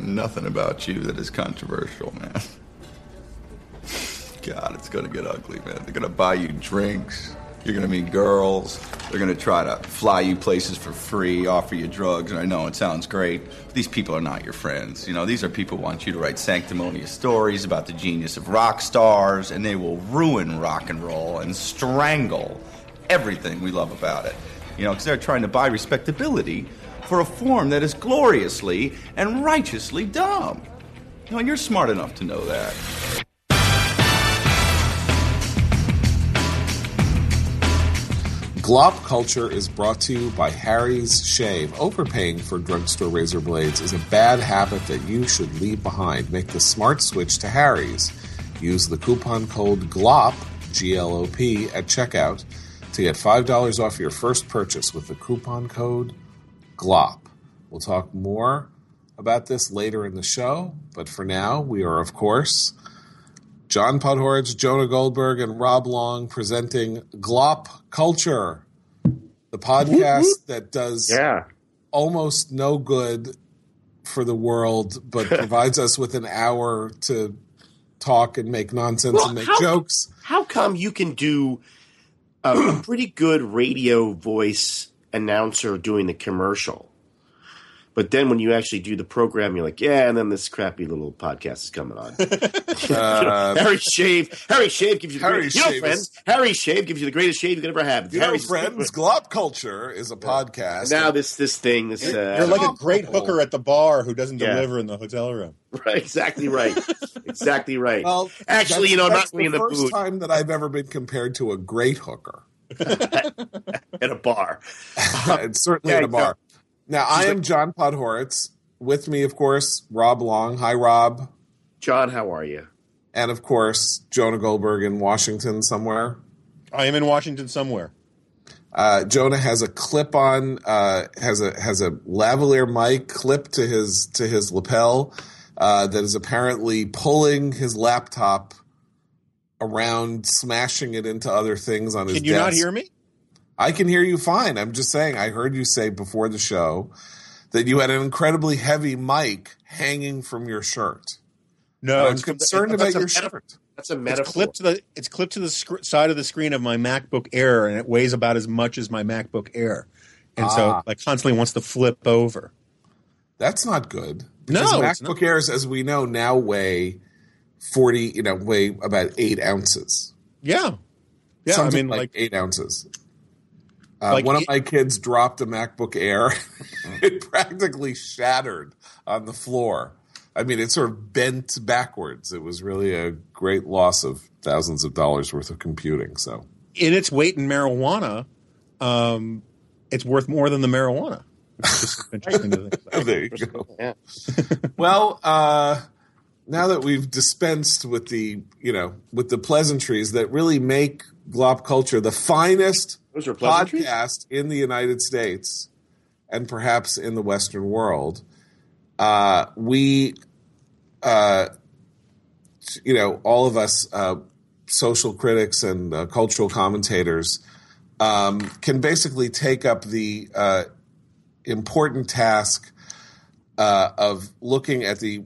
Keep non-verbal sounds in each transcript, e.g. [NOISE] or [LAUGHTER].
Nothing about you that is controversial, man. God, it's gonna get ugly, man. They're gonna buy you drinks. You're gonna meet girls. They're gonna try to fly you places for free, offer you drugs. And I know it sounds great. But these people are not your friends. You know, these are people who want you to write sanctimonious stories about the genius of rock stars, and they will ruin rock and roll and strangle everything we love about it. You know, because they're trying to buy respectability for a form that is gloriously and righteously dumb. And you're smart enough to know that. Glop Culture is brought to you by Harry's Shave. Overpaying for drugstore razor blades is a bad habit that you should leave behind. Make the smart switch to Harry's. Use the coupon code GLOP, G L O P, at checkout to get $5 off your first purchase with the coupon code GLOP. We'll talk more about this later in the show, but for now, we are, of course, John Podhoretz, Jonah Goldberg, and Rob Long presenting Glop Culture, the podcast that does Yeah. almost no good for the world, but [LAUGHS] provides us with an hour to talk and make nonsense Well, and make how- jokes. How come you can do a, a [CLEARS THROAT] pretty good radio voice announcer doing the commercial, but then when you actually do the program, you're like, yeah, and then this crappy little podcast is coming on. Uh, [LAUGHS] [LAUGHS] Harry Shave, Harry Shave gives you the Harry greatest, you know, Shave friends. is- Harry Shave gives you the greatest shave you could ever have. It's you know, Harry friends, Glop Culture is a podcast. Now this this thing, this uh, You're like a great hooker at the bar who doesn't Yeah. deliver in the hotel room. right, exactly right, [LAUGHS] exactly right. well, Actually, you know, that's not saying the the first boot time that I've ever been compared to a great hooker. [LAUGHS] at a bar. [LAUGHS] it's certainly Yeah, in a bar. Now, I am John Podhoretz. With me, of course, Rob Long. Hi, Rob. John, how are you? And of course, Jonah Goldberg in Washington somewhere. I am in Washington somewhere. Uh, Jonah has a clip on, uh, has a has a lavalier mic clipped to his to his lapel uh, that is apparently pulling his laptop around, smashing it into other things on his desk. Can you desk. not hear me? I can hear you fine. I'm just saying. I heard you say before the show that you had an incredibly heavy mic hanging from your shirt. No, I'm it's concerned it's- about your metaphor. shirt. That's a It's metaphor. clipped to the it's clipped to the sc- side of the screen of my MacBook Air, and it weighs about as much as my MacBook Air, and Ah. so like constantly wants to flip over. That's not good. No, Because it's MacBook Airs, as we know, now weigh forty. You know, weigh about eight ounces. Yeah, yeah. I Something mean, like, like, eight ounces. Uh, Like one of my kids dropped a MacBook Air. [LAUGHS] it practically shattered on the floor. I mean, it sort of bent backwards. It was really a great loss of thousands of dollars worth of computing. So in its weight in marijuana, um, it's worth more than the marijuana. It's just [LAUGHS] interesting to think about. there you go. Yeah. Well, uh, now that we've dispensed with the, you know, with the pleasantries that really make Glop Culture the finest Those are pleasantries? podcast in the United States and perhaps in the Western world, uh, we, uh, you know, all of us uh, social critics and uh, cultural commentators um, can basically take up the uh, important task uh, of looking at the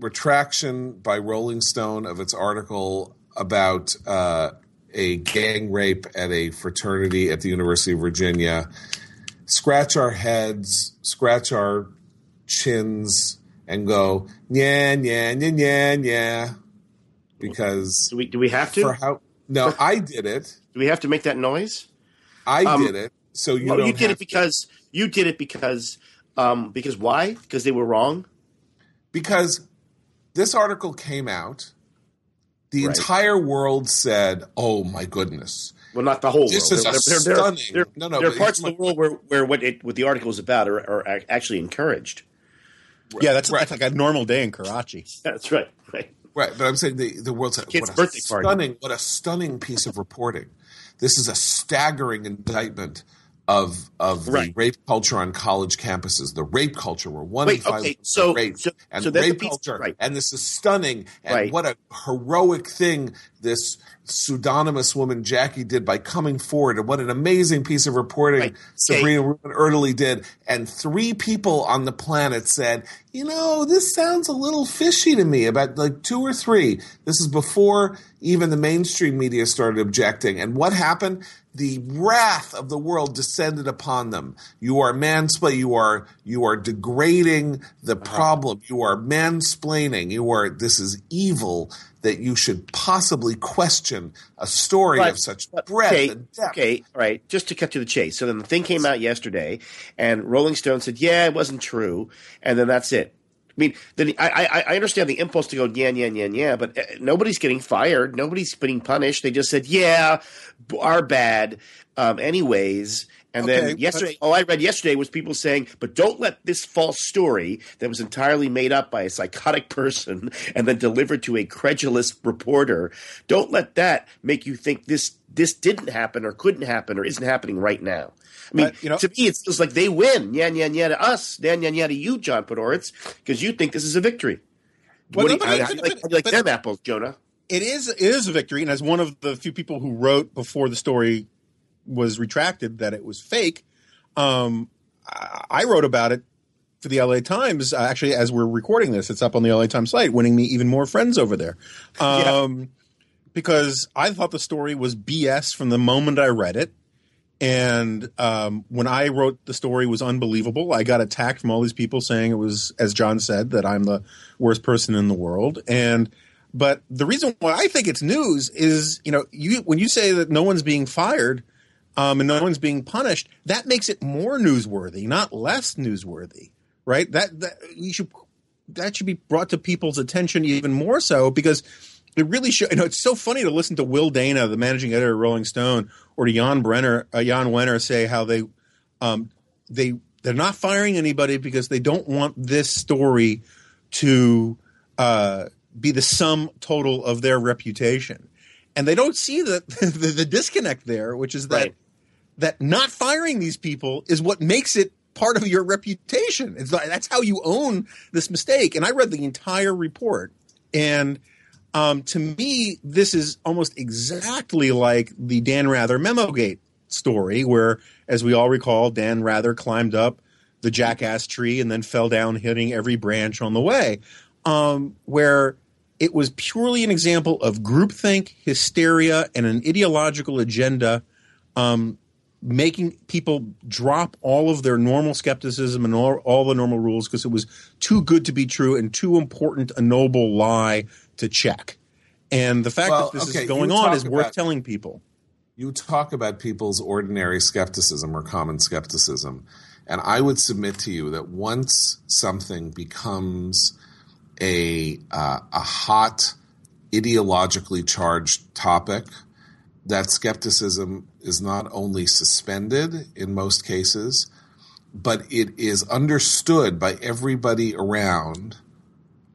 retraction by Rolling Stone of its article about uh, a gang rape at a fraternity at the University of Virginia, scratch our heads, scratch our chins, and go, yeah, yeah, yeah, yeah, yeah. Because Do we do we have to? for how, no, [LAUGHS] I did it. do we have to make that noise? I Um, did it. So you well, don't you did it because you did it because um because why? Because they were wrong. because this article came out. The Right. entire world said, "Oh my goodness, Well, not the whole This world. is There- there- there- stunning. There, No, no, there are parts of the world where, where what it what the article is about are, are actually encouraged. Yeah, that's, Right. that's like a normal day in Karachi. [LAUGHS] That's right. Right. Right, but I'm saying the the world said Kid's what a birthday party. stunning, what a stunning piece of reporting. This is a staggering indictment of of the rape culture on college campuses. The rape culture where one Wait, in five okay, so- raped, so- and so rape culture, right. and this is stunning, and Right. what a heroic thing this pseudonymous woman Jackie did by coming forward, and what an amazing piece of reporting Right. Sabrina Rubin Erdely did. And three people on the planet said, "You know, this sounds a little fishy to me." About like two or three. This is before even the mainstream media started objecting. And what happened? The wrath of the world descended upon them. You are mansplaining. You are you are degrading the uh-huh. problem. You are mansplaining. You are this is evil that you should possibly question a story But- of such but, breadth okay, and depth. okay, all right. Just to cut to the chase. So then the thing came out yesterday, and Rolling Stone said, "Yeah, it wasn't true," and then that's it. I mean, I, I, understand the impulse to go yeah, yeah, yeah, yeah, but uh, nobody's getting fired. Nobody's being punished. They just said, "Yeah, our bad." Um, anyways, and Okay, then yesterday, all I read yesterday was people saying, "But don't let this false story that was entirely made up by a psychotic person [LAUGHS] and then delivered to a credulous reporter, don't let that make you think this this didn't happen or couldn't happen or isn't happening right now." I mean, But, you know- to me, it's just like they win. Yeah, yeah, yeah to us. Yeah, yeah, yeah to you, John Podhoretz, because you think this is a victory. Well, what do no, you, but- how, how do you like, how do you like them apples, Jonah? it is it is a victory, and as one of the few people who wrote before the story was retracted that it was fake, um, I, I wrote about it for the LA Times. Uh, actually, as we're recording this, it's up on the LA Times site, winning me even more friends over there. [LAUGHS] Um, Because I thought the story was BS from the moment I read it. And um, when I wrote the story was unbelievable. I got attacked from all these people saying it was, as John said, that I'm the worst person in the world. And but the reason why I think it's news is, you know, you when you say that no one's being fired um, and no one's being punished, that makes it more newsworthy, not less newsworthy, right? That that you should that should be brought to people's attention even more so because it really should. You know, it's so funny to listen to Will Dana, the managing editor of Rolling Stone, or to Jan Brenner, uh, Jan Wenner, say how they um, they they're not firing anybody because they don't want this story to uh, be the sum total of their reputation, and they don't see the [LAUGHS] the, the disconnect there, which is that Right. that not firing these people is what makes it part of your reputation. It's like, that's how you own this mistake. And I read the entire report, and um, to me, this is almost exactly like the Dan Rather Memogate story, where, as we all recall, Dan Rather climbed up the jackass tree and then fell down, hitting every branch on the way. Um, where it was purely an example of groupthink, hysteria, and an ideological agenda um, making people drop all of their normal skepticism and all, all the normal rules because it was too good to be true and too important a noble lie to check. And the fact Well, that this okay, is going on is worth telling people. you talk about people's ordinary skepticism or common skepticism. And I would submit to you that once something becomes a, uh, a hot, ideologically charged topic, that skepticism is not only suspended in most cases, but it is understood by everybody around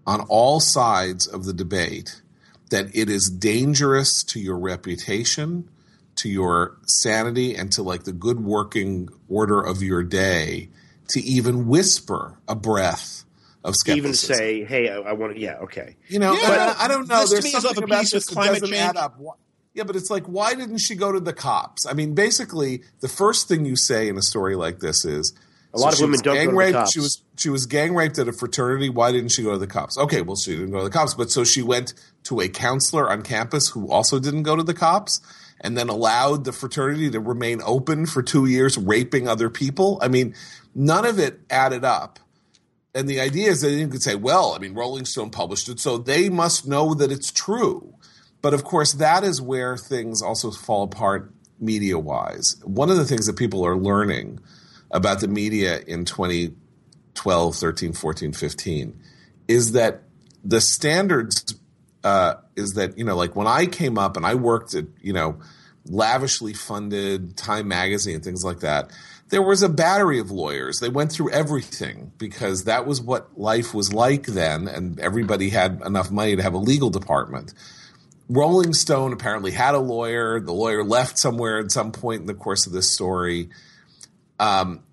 on all sides of the debate that it is dangerous to your reputation, to your sanity, and to like the good working order of your day to even whisper a breath of skepticism. Even say, "Hey, I, I want to." Yeah, okay. You know, Yeah, but well, I don't know. this There's something about this that doesn't change. add up. Yeah, but it's like, why didn't she go to the cops? I mean, basically, the first thing you say in a story like this is A lot of women don't go gang to the raped. cops. She was she was gang raped at a fraternity. Why didn't she go to the cops? Okay, well, she didn't go to the cops, but so she went to a counselor on campus who also didn't go to the cops, and then allowed the fraternity to remain open for two years, raping other people. I mean, none of it added up. And the idea is that you could say, well, I mean, Rolling Stone published it, so they must know that it's true. But of course, that is where things also fall apart media wise. One of the things that people are learning about the media in 2012, 13, 14, 15 is that the standards uh, is that, you know, like when I came up and I worked at, you know, lavishly funded Time Magazine and things like that, there was a battery of lawyers. They went through everything because that was what life was like then, and everybody had enough money to have a legal department. Rolling Stone apparently had a lawyer. The lawyer left somewhere at some point in the course of this story. Um,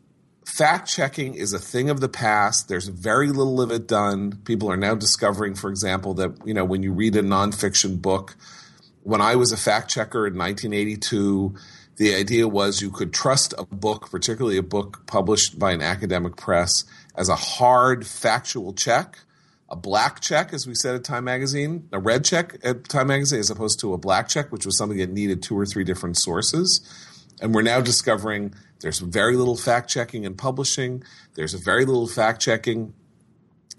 fact checking is a thing of the past. There's very little of it done. People are now discovering, for example, that you know when you read a nonfiction book, when I was a fact checker in 1982, the idea was you could trust a book, particularly a book published by an academic press, as a hard factual check, a black check, as we said at Time Magazine, a red check at Time Magazine, as opposed to a black check, which was something that needed two or three different sources. And we're now discovering there's very little fact checking in publishing. There's very little fact checking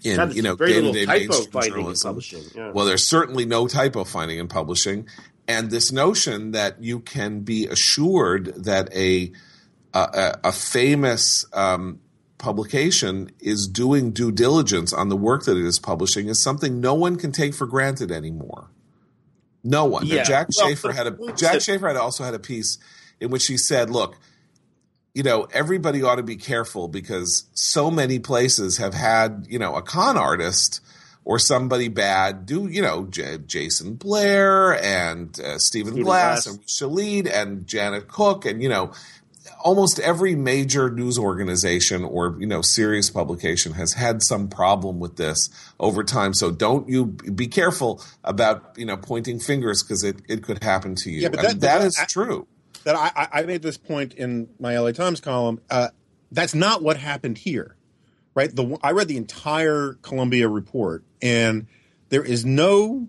in you know day to day mainstream journalism. yeah. Well, there's certainly no typo finding in publishing, and this notion that you can be assured that a a, a, famous um, publication is doing due diligence on the work that it is publishing is something no one can take for granted anymore. No one. Now, Yeah. Jack Well, Shafer had a Jack Shafer had also had a piece in which he said, "Look, you know, everybody ought to be careful because so many places have had, you know, a con artist or somebody bad do, you know, J- Jayson Blair and uh, Stephen Stephen Glass, Glass. and Shalit and Janet Cooke and, you know, almost every major news organization or, you know, serious publication has had some problem with this over time. So don't you be careful about, you know, pointing fingers because it, it could happen to you. Yeah, but I mean, that but is that- true. that I, I- I made this point in my LA Times column. Uh, that's not what happened here, right? The I read the entire Columbia report, and there is no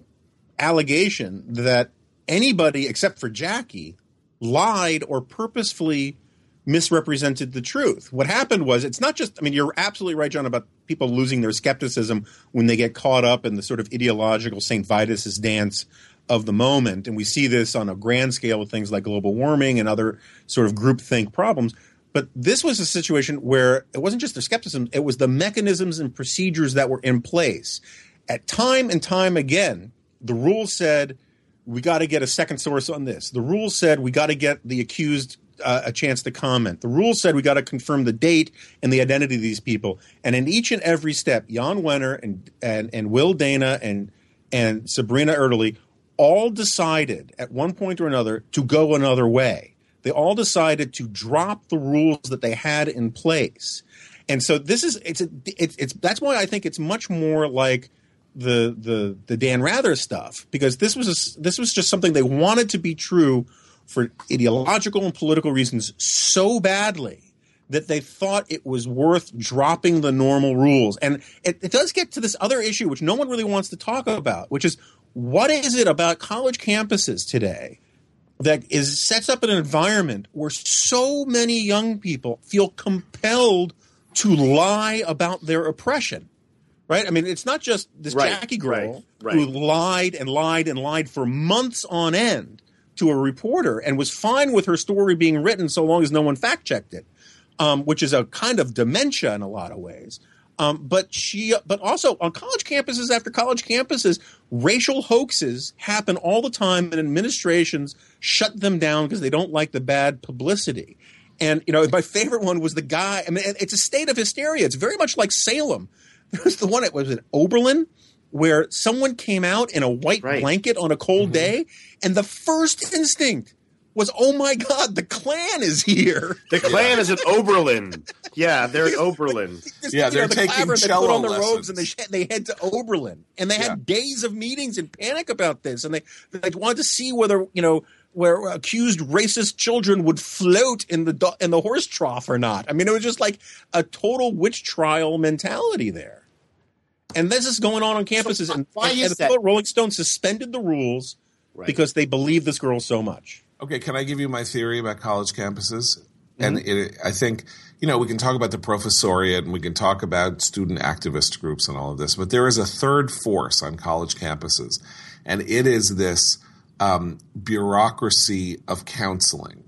allegation that anybody except for Jackie lied or purposefully misrepresented the truth. What happened was it's not just I mean you're absolutely right John about people losing their skepticism when they get caught up in the sort of ideological St. Vitus's dance of the moment and we see this on a grand scale with things like global warming and other sort of groupthink problems. But this was a situation where it wasn't just their skepticism, it was the mechanisms and procedures that were in place. At time and time again, the rules said we got to get a second source on this. The rules said we got to get the accused uh, a chance to comment. The rules said we got to confirm the date and the identity of these people. And in each and every step, Jan Wenner and and, and Will Dana and and Sabrina Erdely all decided at one point or another to go another way. They all decided to drop the rules that they had in place. And so this is it's a, it's it's that's why I think it's much more like the the the Dan Rather stuff because this was a, this was just something they wanted to be true for ideological and political reasons so badly that they thought it was worth dropping the normal rules. And it, it does get to this other issue which no one really wants to talk about, which is what is it about college campuses today that is sets up an environment where so many young people feel compelled to lie about their oppression. Right? I mean, it's not just this Right, Jackie girl right, who lied and lied and lied for months on end to a reporter and was fine with her story being written so long as no one fact checked it, um, which is a kind of dementia in a lot of ways. Um, but she, but also on college campuses after college campuses, racial hoaxes happen all the time, and administrations shut them down because they don't like the bad publicity. And you know, my favorite one was the guy. I mean, it's a state of hysteria. It's very much like Salem. [LAUGHS] There was the one that was in Oberlin, where someone came out in a white Right. blanket on a cold mm-hmm. day, and the first instinct was, "Oh my God, the Klan is here!" [LAUGHS] The Klan is in Oberlin. Yeah, they're in Oberlin. [LAUGHS] This- Yeah, they're the taking clavers, they cello put on the robes and they sh- they head to Oberlin, and they had Yeah. days of meetings and panic about this, and they they wanted to see whether you know where accused racist children would float in the in the horse trough or not. I mean, it was just like a total witch trial mentality there. And this is going on on campuses, and, why and, is and that? the Rolling Stone suspended the rules Right. because they believe this girl so much. Okay, can I give you my theory about college campuses? Mm-hmm. And it, I think, you know, we can talk about the professoriate and we can talk about student activist groups and all of this, but there is a third force on college campuses, and it is this um, bureaucracy of counseling.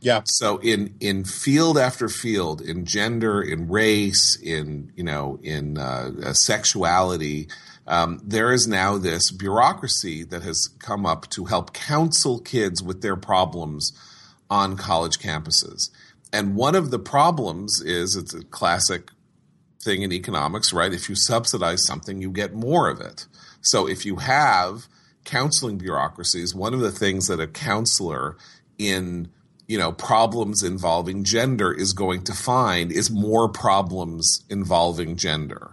Yeah, So in in field after field, in gender, in race, in you know, in uh, uh, sexuality, um, there is now this bureaucracy that has come up to help counsel kids with their problems on college campuses. And one of the problems is it's a classic thing in economics, right? If you subsidize something, you get more of it. So if you have counseling bureaucracies, one of the things that a counselor in you know problems involving gender is going to find is more problems involving gender.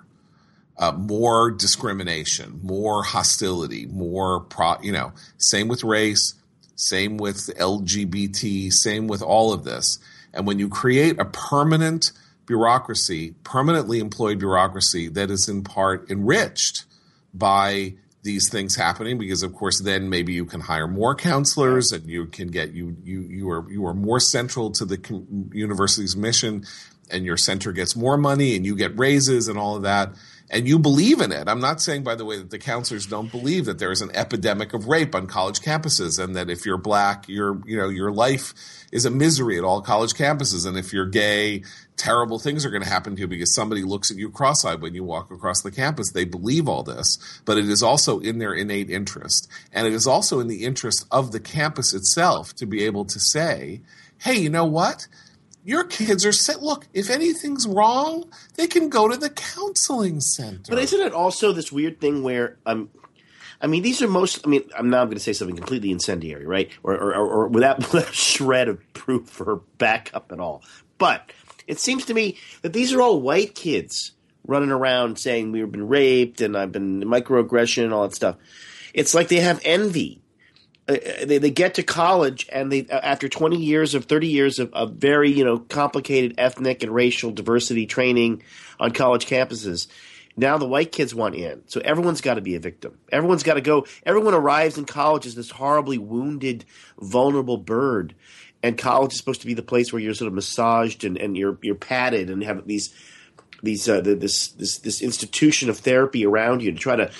uh, more discrimination, more hostility, more pro, you know, same with race, same with LGBT, same with all of this. And when you create a permanent bureaucracy, permanently employed bureaucracy that is in part enriched by these things happening because of course then maybe you can hire more counselors and you can get you you you are you are more central to the university's mission and your center gets more money and you get raises and all of that and you believe in it. I'm not saying, by the way, that the counselors don't believe that there is an epidemic of rape on college campuses, and that if you're black, your you know your life is a misery at all college campuses, and if you're gay, terrible things are going to happen to you because somebody looks at you cross-eyed when you walk across the campus. They believe all this, but it is also in their innate interest, and it is also in the interest of the campus itself to be able to say, "Hey, you know what?" Your kids are set. Look, if anything's wrong, they can go to the counseling center. But isn't it also this weird thing where um, I mean, these are most. I mean, I'm now going to say something completely incendiary, right? Or, or, or [LAUGHS] without a shred of proof or backup at all. But it seems to me that these are all white kids running around saying we've been raped and I've been microaggression and all that stuff. It's like they have envy they, they get to college and they uh, after 20 years of 30 years of, of very you know complicated ethnic and racial diversity training on college campuses now the white kids want in. So everyone's got to be a victim. Everyone's got to go. Everyone arrives in college as this horribly wounded vulnerable bird. And college is supposed to be the place where you're sort of massaged and, and you're you're patted and have these these uh, this this this institution of therapy around you to try to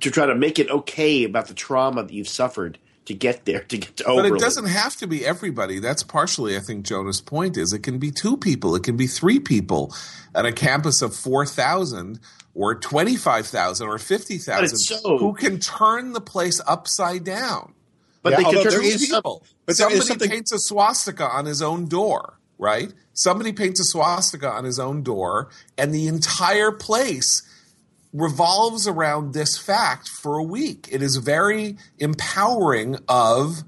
to try to make it okay about the trauma that you've suffered to get there to get to But it doesn't have to be everybody. That's partially, I think, Jonah's point is it can be two people, it can be three people at a campus of four thousand or twenty five thousand or fifty thousand so, who can turn the place upside down. But yeah, they can turn people. Some, but somebody something... paints a swastika on his own door, right? Somebody paints a swastika on his own door, and the entire place revolves around this fact for a week. It is very empowering of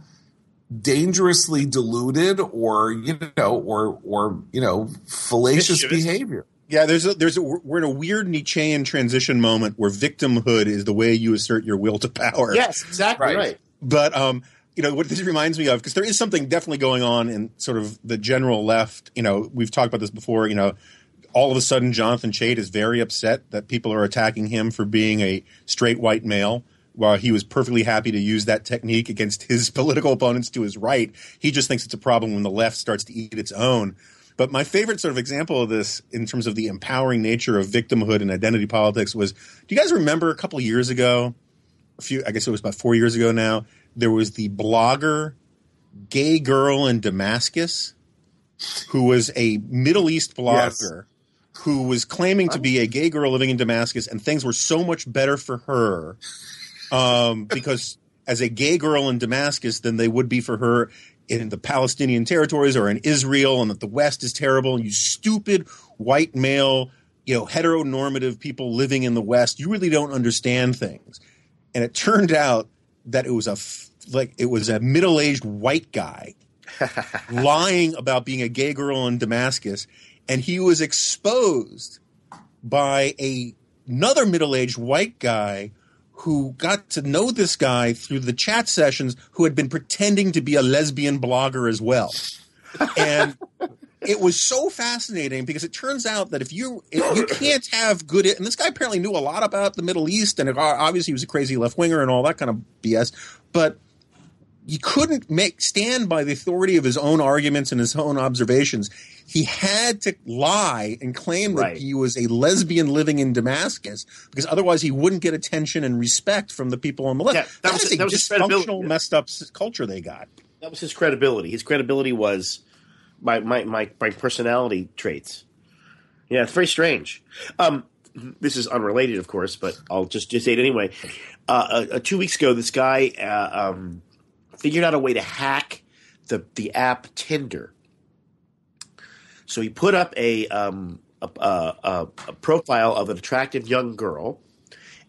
dangerously deluded or you know or or you know fallacious behavior. Yeah, there's a, there's a, we're in a weird Nietzschean transition moment where victimhood is the way you assert your will to power. Yes, exactly right. right. But um, you know what this reminds me of because there is something definitely going on in sort of the general left. You know, we've talked about this before. You know, all of a sudden Jonathan Chait is very upset that people are attacking him for being a straight white male while he was perfectly happy to use that technique against his [LAUGHS] political opponents to his right. He just thinks it's a problem when the left starts to eat its own. But my favorite sort of example of this in terms of the empowering nature of victimhood and identity politics was do you guys remember a couple years ago, a few I guess it was about 4 years ago now, there was the blogger gay girl in Damascus who was a Middle East blogger. Yes who was claiming to be a gay girl living in Damascus, and things were so much better for her um, [LAUGHS] because as a gay girl in Damascus than they would be for her in the Palestinian territories or in Israel, and that the West is terrible. And you stupid white male, you know, heteronormative people living in the West, you really don't understand things. And it turned out that it was a like it was a middle aged white guy [LAUGHS] lying about being a gay girl in Damascus and he was exposed by a, another middle-aged white guy who got to know this guy through the chat sessions who had been pretending to be a lesbian blogger as well. And it was so fascinating because it turns out that if you if you can't have good and this guy apparently knew a lot about the middle east and obviously he was a crazy left-winger and all that kind of bs but he couldn't make stand by the authority of his own arguments and his own observations. He had to lie and claim that right. he was a lesbian living in Damascus because otherwise he wouldn't get attention and respect from the people on the left. Yeah, that, that was, is a that was dysfunctional, messed up culture they got. That was his credibility. His credibility was my my my, my personality traits. Yeah, it's very strange. Um, this is unrelated, of course, but I'll just, just say it anyway. Uh, uh, two weeks ago, this guy uh, um, figured out a way to hack the the app Tinder. So he put up a um, a, a, a, profile of an attractive young girl,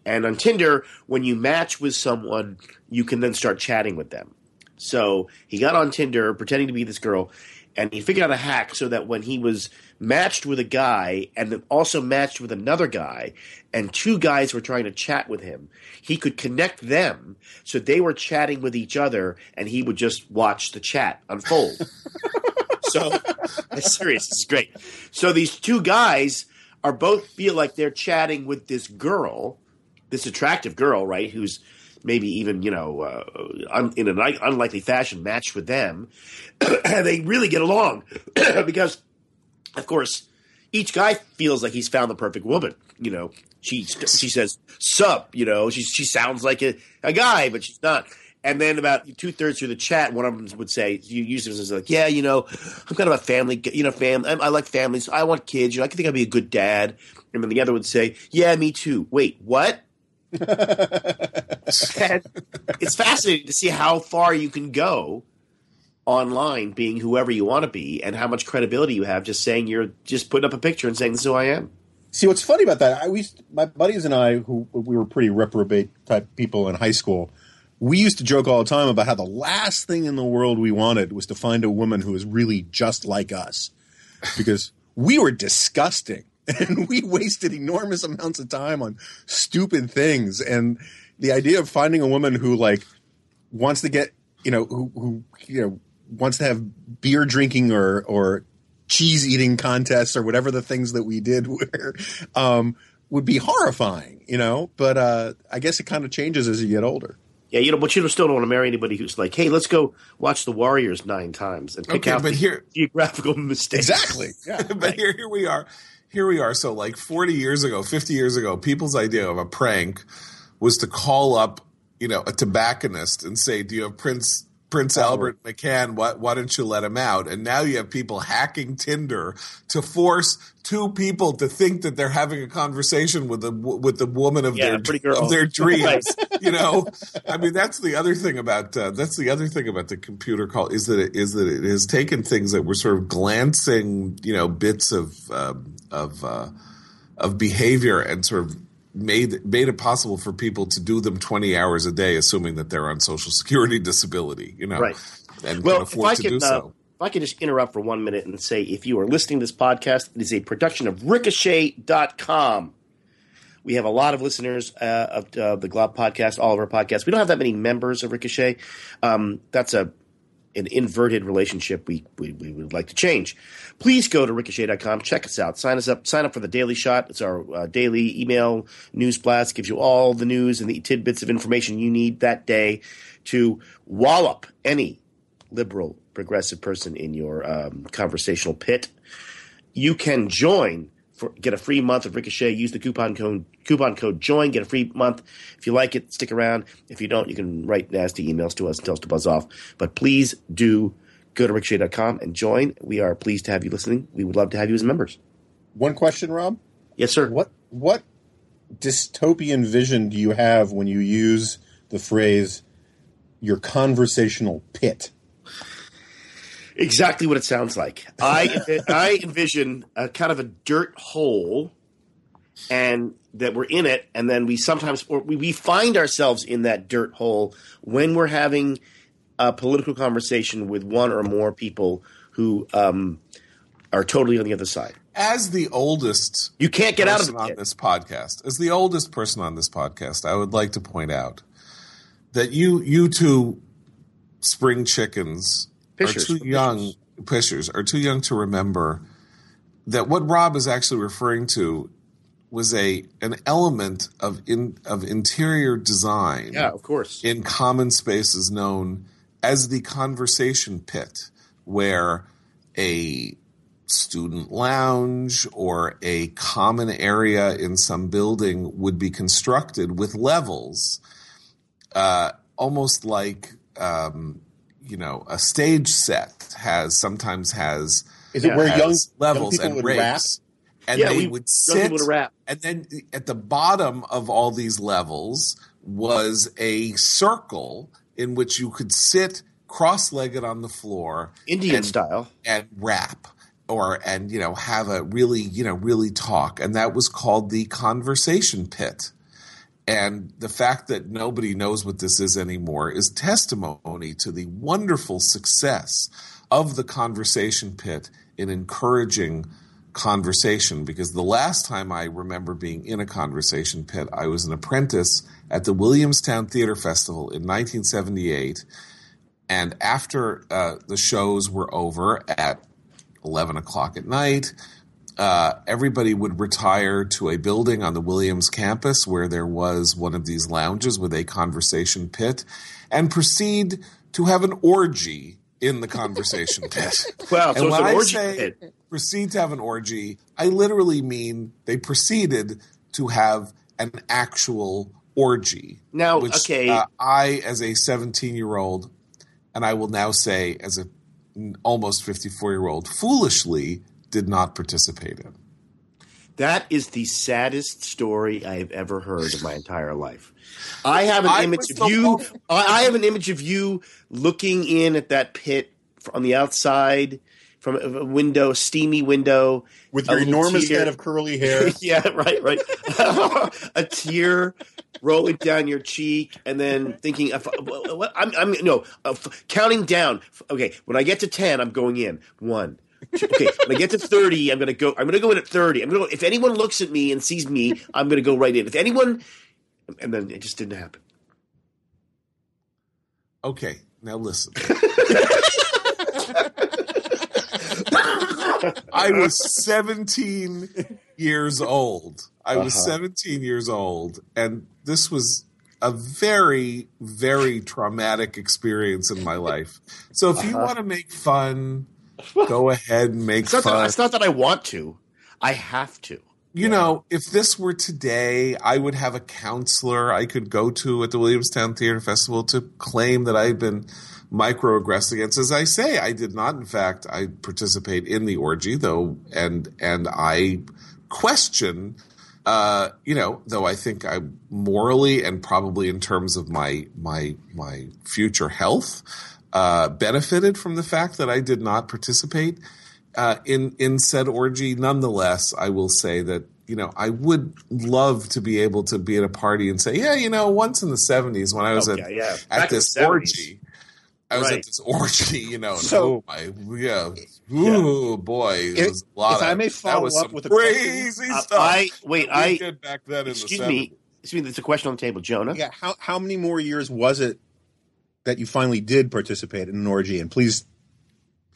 and on Tinder, when you match with someone, you can then start chatting with them. So he got on Tinder, pretending to be this girl, and he figured out a hack so that when he was matched with a guy and then also matched with another guy, and two guys were trying to chat with him, he could connect them so they were chatting with each other, and he would just watch the chat unfold. [LAUGHS] so, I'm serious. it's great. So these two guys are both feel like they're chatting with this girl, this attractive girl, right? Who's maybe even you know uh, un- in an un- unlikely fashion matched with them. and [CLEARS THROAT] they really get along [CLEARS THROAT] because, of course, each guy feels like he's found the perfect woman. You know, she she says "sup," you know, she she sounds like a, a guy, but she's not. And then about two thirds through the chat, one of them would say, "You use this as like, yeah, you know, I'm kind of a family, you know, fam. I, I like families. I want kids. You know, I think I'd be a good dad." And then the other would say, "Yeah, me too." Wait, what? It's fascinating to see how far you can go online being whoever you want to be and how much credibility you have just saying you're just putting up a picture and saying this is who I am. See, what's funny about that? I we my buddies and I, who we were pretty reprobate type people in high school, we used to joke all the time about how the last thing in the world we wanted was to find a woman who was really just like us, because we were disgusting [LAUGHS] and we wasted enormous amounts of time on stupid things. And the idea of finding a woman who like wants to get, you know, who, who you know wants to have beer drinking or or cheese eating contests or whatever the things that we did [LAUGHS] were um, would be horrifying, you know. But uh, I guess it kind of changes as you get older. Yeah, you know, but you still don't want to marry anybody who's like, "Hey, let's go watch the Warriors nine times and pick Okay, out but the here- geographical mistakes." Exactly. Yeah. [LAUGHS] but here, here we are. Here we are. So, like 40 years ago, 50 years ago, people's idea of a prank was to call up, you know, a tobacconist and say, "Do you have Prince Prince Albert McCann? What? Why don't you let him out?" And now you have people hacking Tinder to force two people to think that they're having a conversation with the with the woman of Yeah, their of their [LAUGHS] dreams. You know, I mean, that's the other thing about uh, that's the other thing about the computer call is that it, is that it has taken things that were sort of glancing, you know, bits of um, of uh, of behavior and sort of made made it possible for people to do them twenty hours a day, assuming that they're on social security [LAUGHS] disability. You know, Right. And Well, can if afford I to can, do uh, so. if I could just interrupt for one minute and say, if you are listening to this podcast, it is a production of Ricochet.com. We have a lot of listeners uh, of uh, the Glop podcast, all of our podcasts. We don't have that many members of Ricochet. Um, that's a an inverted relationship we, we, we would like to change. Please go to ricochet.com, check us out, sign us up, sign up for the Daily Shot. It's our uh, daily email news blast, gives you all the news and the tidbits of information you need that day to wallop any liberal, progressive person in your um, conversational pit. You can join for get a free month of Ricochet. Use the coupon code coupon code join. Get a free month. If you like it, stick around. If you don't, you can write nasty emails to us and tell us to buzz off. But please do go to ricochet.com and join. We are pleased to have you listening. We would love to have you as members. One question, Rob. Yes, sir. What what dystopian vision do you have when you use the phrase "your conversational pit"? Exactly what it sounds like. I I envision a kind of a dirt hole, and that we're in it, and then we sometimes or we, we find ourselves in that dirt hole when we're having a political conversation with one or more people who um, are totally on the other side. As the oldest You can't get out of on this podcast, as the oldest person on this podcast, I would like to point out that you you two spring chickens Pishers. are too young. Pishers are too young to remember that what Rob is actually referring to was a an element of in of interior design Yeah, of course. in common spaces known as the conversation pit, where a student lounge or a common area in some building would be constructed with levels, uh, almost like um, you know a stage set has sometimes has Is it Yeah, where young levels young people and would rap? and Yeah, they we- would sit and then at the bottom of all these levels was a circle in which you could sit cross-legged on the floor Indian and, style. and rap or and you know have a really you know really talk and that was called the conversation pit and the fact that nobody knows what this is anymore is testimony to the wonderful success of the conversation pit in encouraging conversation because the last time I remember being in a conversation pit, I was an apprentice at the Williamstown Theater Festival in 1978. And after uh, the shows were over at 11 o'clock at night, uh, everybody would retire to a building on the Williams campus where there was one of these lounges with a conversation pit and proceed to have an orgy in the conversation [LAUGHS] pit. Wow, so and it's when an I orgy say pit. proceed to have an orgy, I literally mean they proceeded to have an actual orgy. Now, which, okay. uh, I, as a 17 year old, and I will now say as a almost 54 year old, foolishly did not participate in. That is the saddest story I have ever heard in my entire life. I have an I image of you. I have an image of you looking in at that pit on the outside from a window, steamy window, with your enormous tear. head of curly hair. [LAUGHS] yeah, right, right. [LAUGHS] a tear rolling down your cheek, and then thinking, I'm, I'm no uh, counting down. Okay, when I get to ten, I'm going in one. Okay, when I get to thirty, I'm gonna go. I'm gonna go in at thirty. I'm gonna. If anyone looks at me and sees me, I'm gonna go right in. If anyone, and then it just didn't happen. Okay, now listen. I was 17 years old. I was Uh-huh. 17 years old, and this was a very, very traumatic experience in my life. So if you Uh-huh. want to make fun, go [LAUGHS] ahead and make It's not, that, it's not that I want to. I have to. You know, if this were today, I would have a counselor I could go to at the Williamstown Theater Festival to claim that I've been microaggressed against. As I say, I did not, in fact, I participate in the orgy, though, and and I question, uh, you know, though I think I morally and probably in terms of my my my future health, uh, benefited from the fact that I did not participate uh, in in said orgy. Nonetheless, I will say that you know I would love to be able to be at a party and say, yeah, you know, once in the seventies when I was Okay, at yeah. Back at this orgy. I was Right. at this orgy, you know, So- oh my, yeah, ooh boy, it If- was a lot if of. I may that follow was up some with a crazy Uh, stuff. I wait. I did back then in excuse the me. 70s. Excuse me. There's a question on the table, Jonah. Yeah, how how many more years was it that you finally did participate in an orgy? And please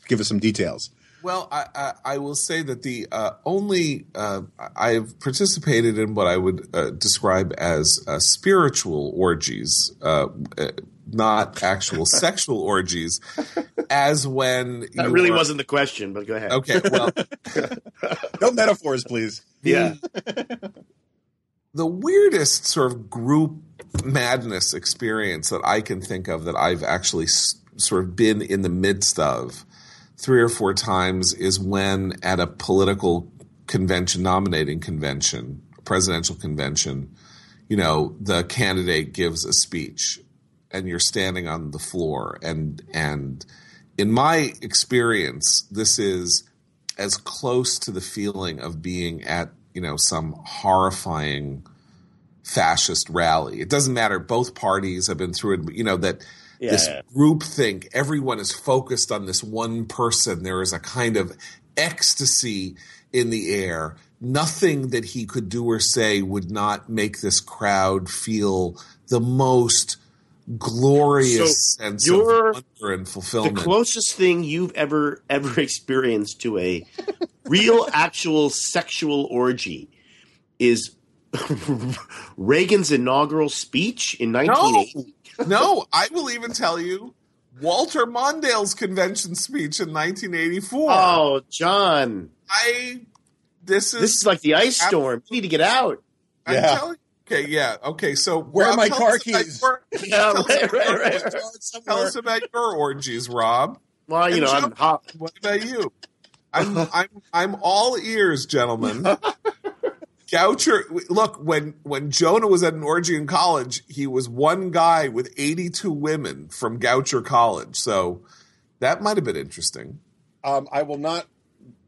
give us some details. Well, I, I, I will say that the uh, only uh, I've participated in what I would uh, describe as uh, spiritual orgies, uh, uh, not actual [LAUGHS] sexual orgies, as when That really are- wasn't the question, but go ahead. okay. Well, [LAUGHS] No metaphors, please. Yeah. the weirdest sort of group madness experience that I can think of that I've actually s- sort of been in the midst of three or four times is when at a political convention, nominating convention, presidential convention, you know, the candidate gives a speech and you're standing on the floor and and in my experience this is as close to the feeling of being at you know some horrifying fascist rally. It doesn't matter. Both parties have been through it. You know that Yeah, this yeah. group think everyone is focused on this one person. There is a kind of ecstasy in the air. Nothing that he could do or say would not make this crowd feel the most glorious So sense of wonder and fulfillment. The closest thing you've ever ever [LAUGHS] experienced to a real, actual sexual orgy is [LAUGHS] Reagan's inaugural speech in no 1980. no i will even tell you walter mondale's convention speech in 1984 Oh, John, i this is this is like the ice storm. You need to get out. I'm Yeah. telling okay yeah okay so Where are my car keys? your- [LAUGHS] Yeah, tell us right, about right, your- tell us about your orgies rob Well, you And know, I'm hot. What about you? I'm I'm I'm all ears, gentlemen. [LAUGHS] Goucher, look when when Jonah was at an orgy in college, he was one guy with 82 women from Goucher College. So that might have been interesting. Um, I will not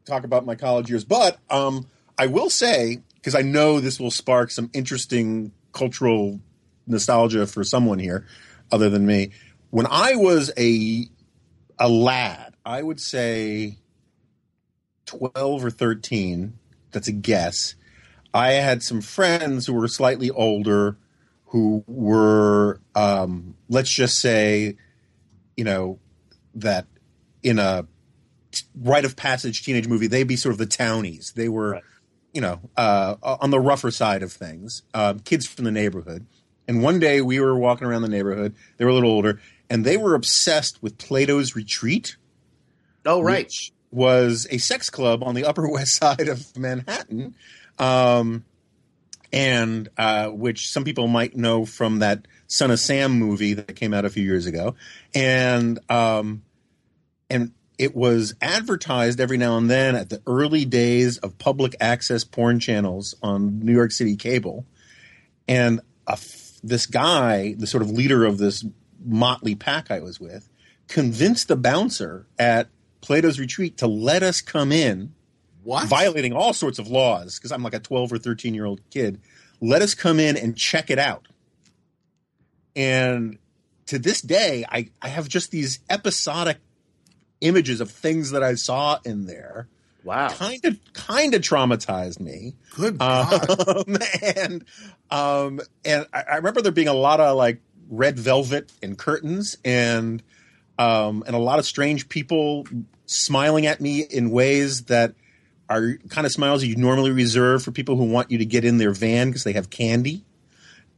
talk about my college years, but um, I will say because I know this will spark some interesting cultural nostalgia for someone here, other than me. When I was a a lad, I would say 12 or 13. That's a guess. I had some friends who were slightly older who were, um, let's just say, you know, that in a t- rite of passage teenage movie, they'd be sort of the townies. They were, Right. you know, uh, on the rougher side of things, um, kids from the neighborhood. And one day we were walking around the neighborhood. They were a little older, and they were obsessed with Plato's Retreat Oh, right. was a sex club on the Upper [LAUGHS] West Side of Manhattan, um, and uh, which some people might know from that Son of Sam movie that came out a few years ago, and um, and it was advertised every now and then at the early days of public access porn channels on New York City cable, and f- this guy, the sort of leader of this motley pack I was with, convinced the bouncer at Plato's Retreat to let us come in, What? violating all sorts of laws because I'm like a 12 or 13 year old kid. Let us come in and check it out. And to this day, I, I have just these episodic images of things that I saw in there. Wow. Kind of, kind of traumatized me. Good God. Um, [LAUGHS] and um, and I, I remember there being a lot of like red velvet and curtains and um, and a lot of strange people smiling at me in ways that are kind of smiles you normally reserve for people who want you to get in their van because they have candy.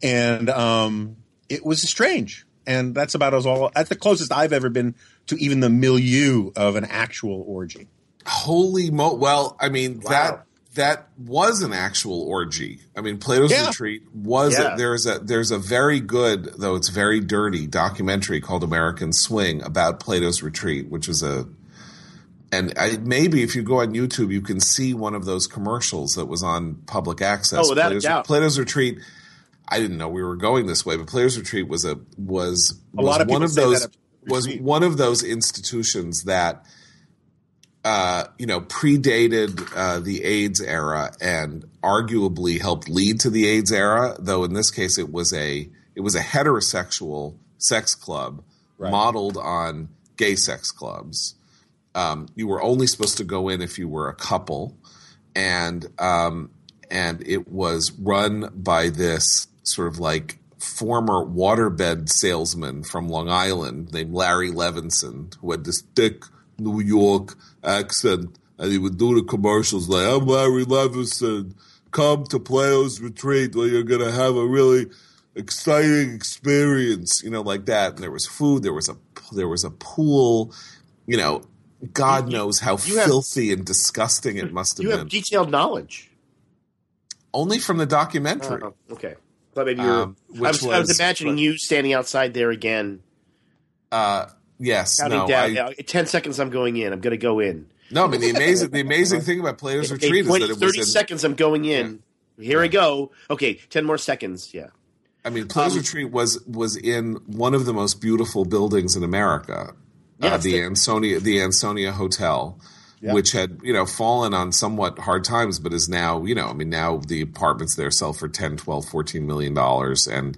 And um, it was strange. And that's about as all. That's the closest I've ever been to even the milieu of an actual orgy. Holy mo! Well, I mean Wow. that that was an actual orgy. I mean, Plato's Yeah. Retreat was. Yeah. A, there's a there's a very good though it's very dirty documentary called American Swing about Plato's Retreat, which was a. And I, maybe if you go on YouTube, you can see one of those commercials that was on public access. Oh, without a Plato's, doubt. Plato's Retreat. I didn't know we were going this way, but Plato's Retreat was a was A was lot of one of those was one of those institutions that uh, you know predated uh, the AIDS era and arguably helped lead to the AIDS era. Though in this case, it was a it was a heterosexual sex club Right. modeled on gay sex clubs. Um, you were only supposed to go in if you were a couple, and um, and it was run by this sort of like former waterbed salesman from Long Island named Larry Levenson, who had this thick New York accent, and he would do the commercials like, "I'm Larry Levenson. Come to Plato's Retreat, where you're gonna have a really exciting experience," you know, like that. And there was food, there was a there was a pool, you know. God You- knows how you have- filthy and disgusting it must have You been. have detailed knowledge. Only from the documentary. Oh, okay. Thought maybe you were. Um, I, which was, I was was- imagining you standing outside there again, Uh, yes, no, down. I, yeah, Ten seconds, I'm going in. I'm going to go in. no. I mean, the amazing, the amazing thing about Plato's Okay, Retreat is 20, that it 30 was. In, seconds, I'm going in. Here I go. Okay, ten more seconds. Yeah. I mean, Plato's Um, Retreat was was in one of the most beautiful buildings in America, Uh, the the- Ansonia, the Ansonia Hotel, Yeah. which had you know fallen on somewhat hard times, but is now you know, I mean, now the apartments there sell for 10, 12, 14 million dollars, and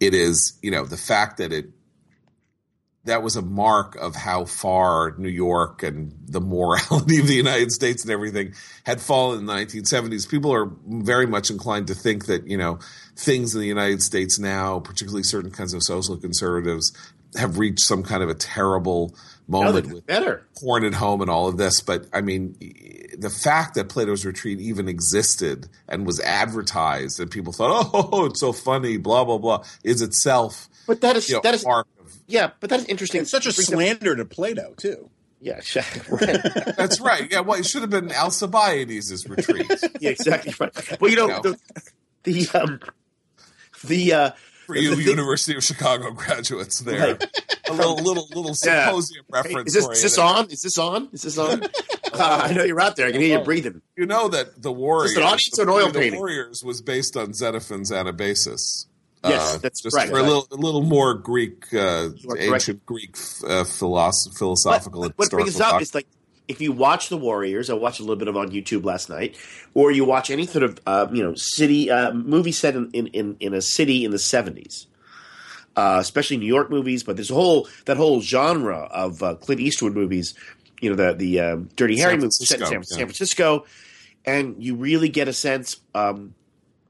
it is you know the fact that it that was a mark of how far New York and the morality of the United States and everything had fallen in the 1970s. People are very much inclined to think that, you know, things in the United States now, particularly certain kinds of social conservatives, have reached some kind of a terrible moment they're with better. porn at home and all of this. But I mean, the fact that Plato's Retreat even existed and was advertised and people thought, [LAUGHS] oh, it's so funny, blah, blah, blah, is itself, But that is you know, that is mark of yeah. But that is interesting. It's such a Brings up- slander to Plato, too. Yeah. [LAUGHS] right. That's right. Yeah, well, it should have been Alcibiades' retreat. [LAUGHS] yeah. Exactly right. Well, you know No. the the um the uh For you [LAUGHS] University of Chicago graduates there. Right. A little little little Yeah. symposium Hey, reference is this, is this on? Is this on? Is this on? Uh, I know you're out there. I can hear you breathing. You know that the Warriors, an audience the, an oil the painting? Warriors was based on Xenophon's Anabasis. Yes, that's just right. For a little, a little more Greek, uh, ancient Greek uh, philosoph- philosophical But what brings up is like if you watch the Warriors, I watched a little bit of on YouTube last night, or you watch any sort of uh, you know city uh, movie set in, in, in, a city in the seventies, uh, especially New York movies. But there's a whole that whole genre of uh, Clint Eastwood movies you know the the um, Dirty Harry movie set in San, yeah. San Francisco, and you really get a sense um,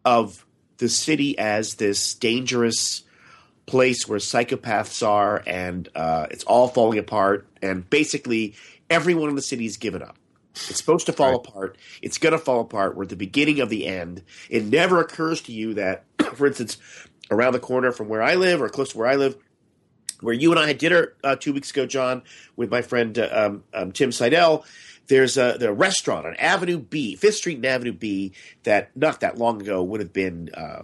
of the city as this dangerous place where psychopaths are, and uh, it's all falling apart, and basically everyone in the city has given up. It's supposed to fall Right. apart. It's going to fall apart. We're at the beginning of the end. It never occurs to you that, [CLEARS THROAT] for instance, around the corner from where I live, or close to where I live, where you and I had dinner uh, two weeks ago, John, with my friend uh, um, um, Tim Seidel. There's a the restaurant on Avenue B, Fifth Street and Avenue B, that not that long ago would have been uh,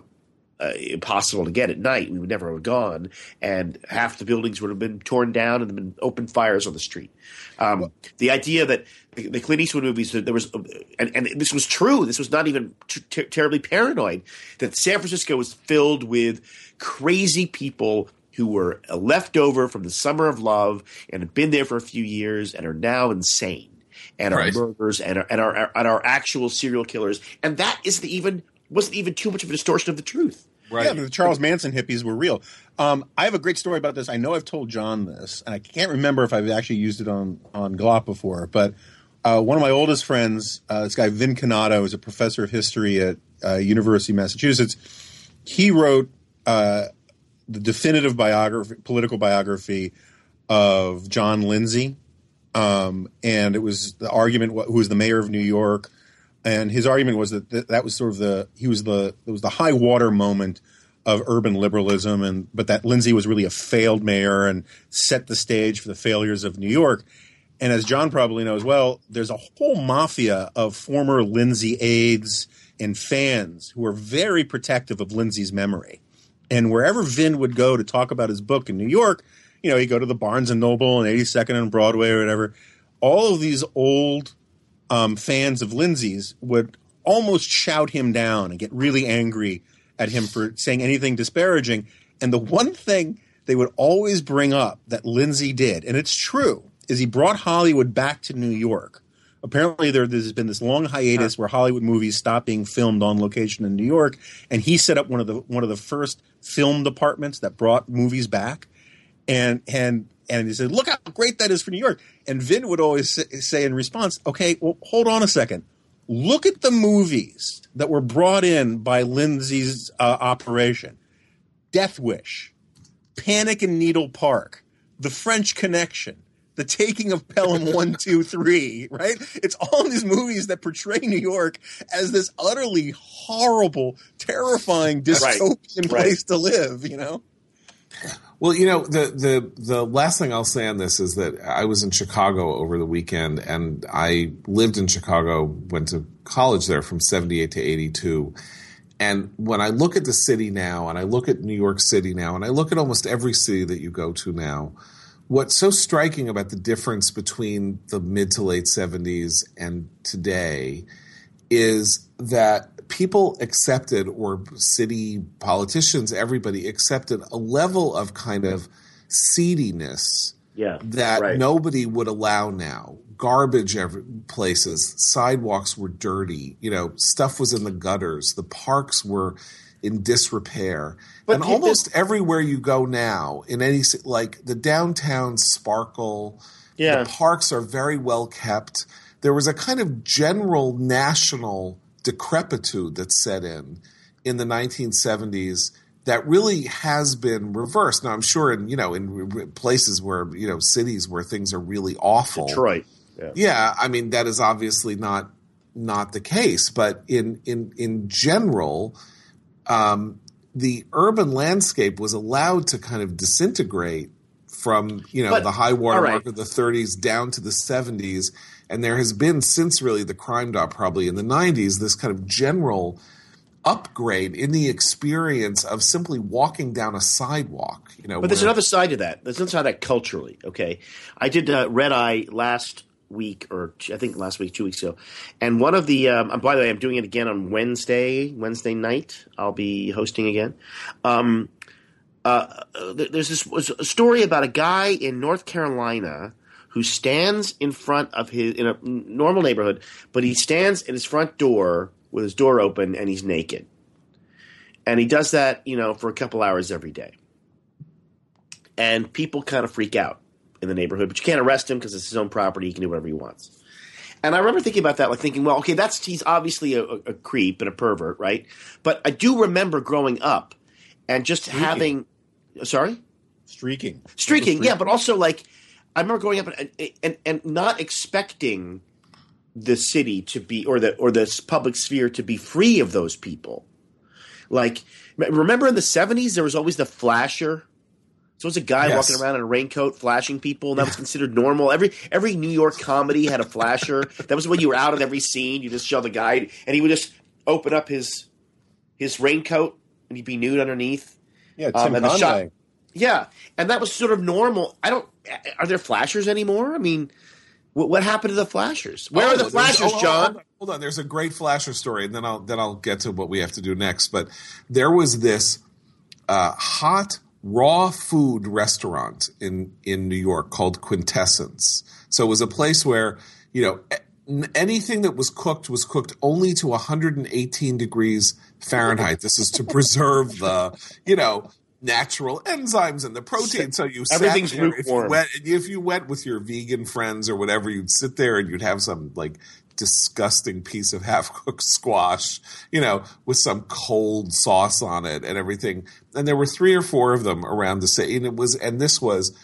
uh, impossible to get at night. We would never have gone, and half the buildings would have been torn down and been open fires on the street. Um, the idea that the, the Clint Eastwood movies, that there was, and, and this was true. This was not even ter- terribly paranoid. That San Francisco was filled with crazy people who were left over from the summer of love and have been there for a few years and are now insane and are Right. murderers and are, and our and are actual serial killers. And that isn't even wasn't even too much of a distortion of the truth. Yeah, the Charles Manson hippies were real. Um, I have a great story about this. I know I've told John this, and I can't remember if I've actually used it on on Glop before. But uh, one of my oldest friends, uh, this guy Vin Cannato, is a professor of history at uh, University of Massachusetts. He wrote uh, the definitive biography, political biography of John Lindsay, um, and it was the argument who was the mayor of New York, and his argument was that th- that was sort of the he was the it was the high water moment of urban liberalism, and but that Lindsay was really a failed mayor and set the stage for the failures of New York. And as John probably knows well, there's a whole mafia of former Lindsay aides and fans who are very protective of Lindsay's memory. And wherever Vin would go to talk about his book in New York, you know, he'd go to the Barnes and Noble and 82nd and Broadway or whatever. All of these old um, fans of Lindsay's would almost shout him down and get really angry at him for saying anything disparaging. And the one thing they would always bring up that Lindsay did, and it's true, is he brought Hollywood back to New York. Apparently, there, there's been this long hiatus where Hollywood movies stopped being filmed on location in New York, and he set up one of the one of the first film departments that brought movies back and and and he said, "Look how great that is for New York." And Vin would always say, in response, "Okay, well, hold on a second. Look at the movies that were brought in by Lindsay's uh, operation: Death Wish, Panic in Needle Park, The French Connection." The taking of Pelham [LAUGHS] one, two, three, right? It's all these movies that portray New York as this utterly horrible, terrifying, dystopian Right. place to live, you know? [LAUGHS] Well, you know, the, the the last thing I'll say on this is that I was in Chicago over the weekend, and I lived in Chicago, went to college there from '78 to '82. And when I look at the city now, and I look at New York City now, and I look at almost every city that you go to now, what's so striking about the difference between the mid to late '70s and today is that people accepted, or city politicians, everybody accepted a level of kind of seediness Yeah, that right. nobody would allow now. Garbage every places, sidewalks were dirty, you know, stuff was in the gutters, the parks were in disrepair. But and almost everywhere you go now, in any like the downtown sparkle, Yeah. the parks are very well kept. There was a kind of general national decrepitude that set in in the 1970s that really has been reversed. Now, I'm sure in you know in places where you know cities where things are really awful, Detroit. Yeah. yeah, I mean that is obviously not not the case, but in in in general, um, the urban landscape was allowed to kind of disintegrate from you know But- the high water right. mark of the 30s down to the 70s, and there has been since really the crime dot probably in the 90s this kind of general upgrade in the experience of simply walking down a sidewalk. You know, But there's another side to that. There's another side to that culturally. Okay, I did uh, Red Eye last week, or I think last week, two weeks ago, and one of the. Um, by the way, I'm doing it again on Wednesday. Wednesday night, I'll be hosting again. Um, uh, uh, there's this was a story about a guy in North Carolina who stands in front of his in a normal neighborhood, but he stands at his front door with his door open and he's naked, and he does that, you know, for a couple hours every day and people kind of freak out in the neighborhood, but you can't arrest him because it's his own property. He can do whatever he wants. And I remember thinking about that, like thinking, well, okay, that's he's obviously a, a creep and a pervert, right? But I do remember growing up and just having, sorry, Streaking. streaking, yeah, but also like I remember growing up and, and and not expecting the city to be or the or the public sphere to be free of those people. Like remember in the seventies there was always the flasher. So it was a guy Yes. walking around in a raincoat flashing people, and that was considered normal. Every every New York comedy had a flasher. that was when you were out of every scene. You just show the guy, and he would just open up his his raincoat, and he'd be nude underneath. Yeah, Um, Tim and the Conway. shot- Yeah, and that was sort of normal. I don't. Are there flashers anymore? I mean, what, what happened to the flashers? Where Oh, are the flashers, oh, oh, John? Hold on, hold on. There's a great flasher story, and then I'll then I'll get to what we have to do next. But there was this uh, hot raw food restaurant in in New York called Quintessence. So it was a place where you know anything that was cooked was cooked only to 118 degrees Fahrenheit. this is to preserve the you know natural enzymes and the protein. So you sat Everything's there, if you went if you went with your vegan friends or whatever, you'd sit there and you'd have some like disgusting piece of [LAUGHS] half cooked squash, you know, with some cold sauce on it and everything. And there were three or four of them around the city. And it was, and this was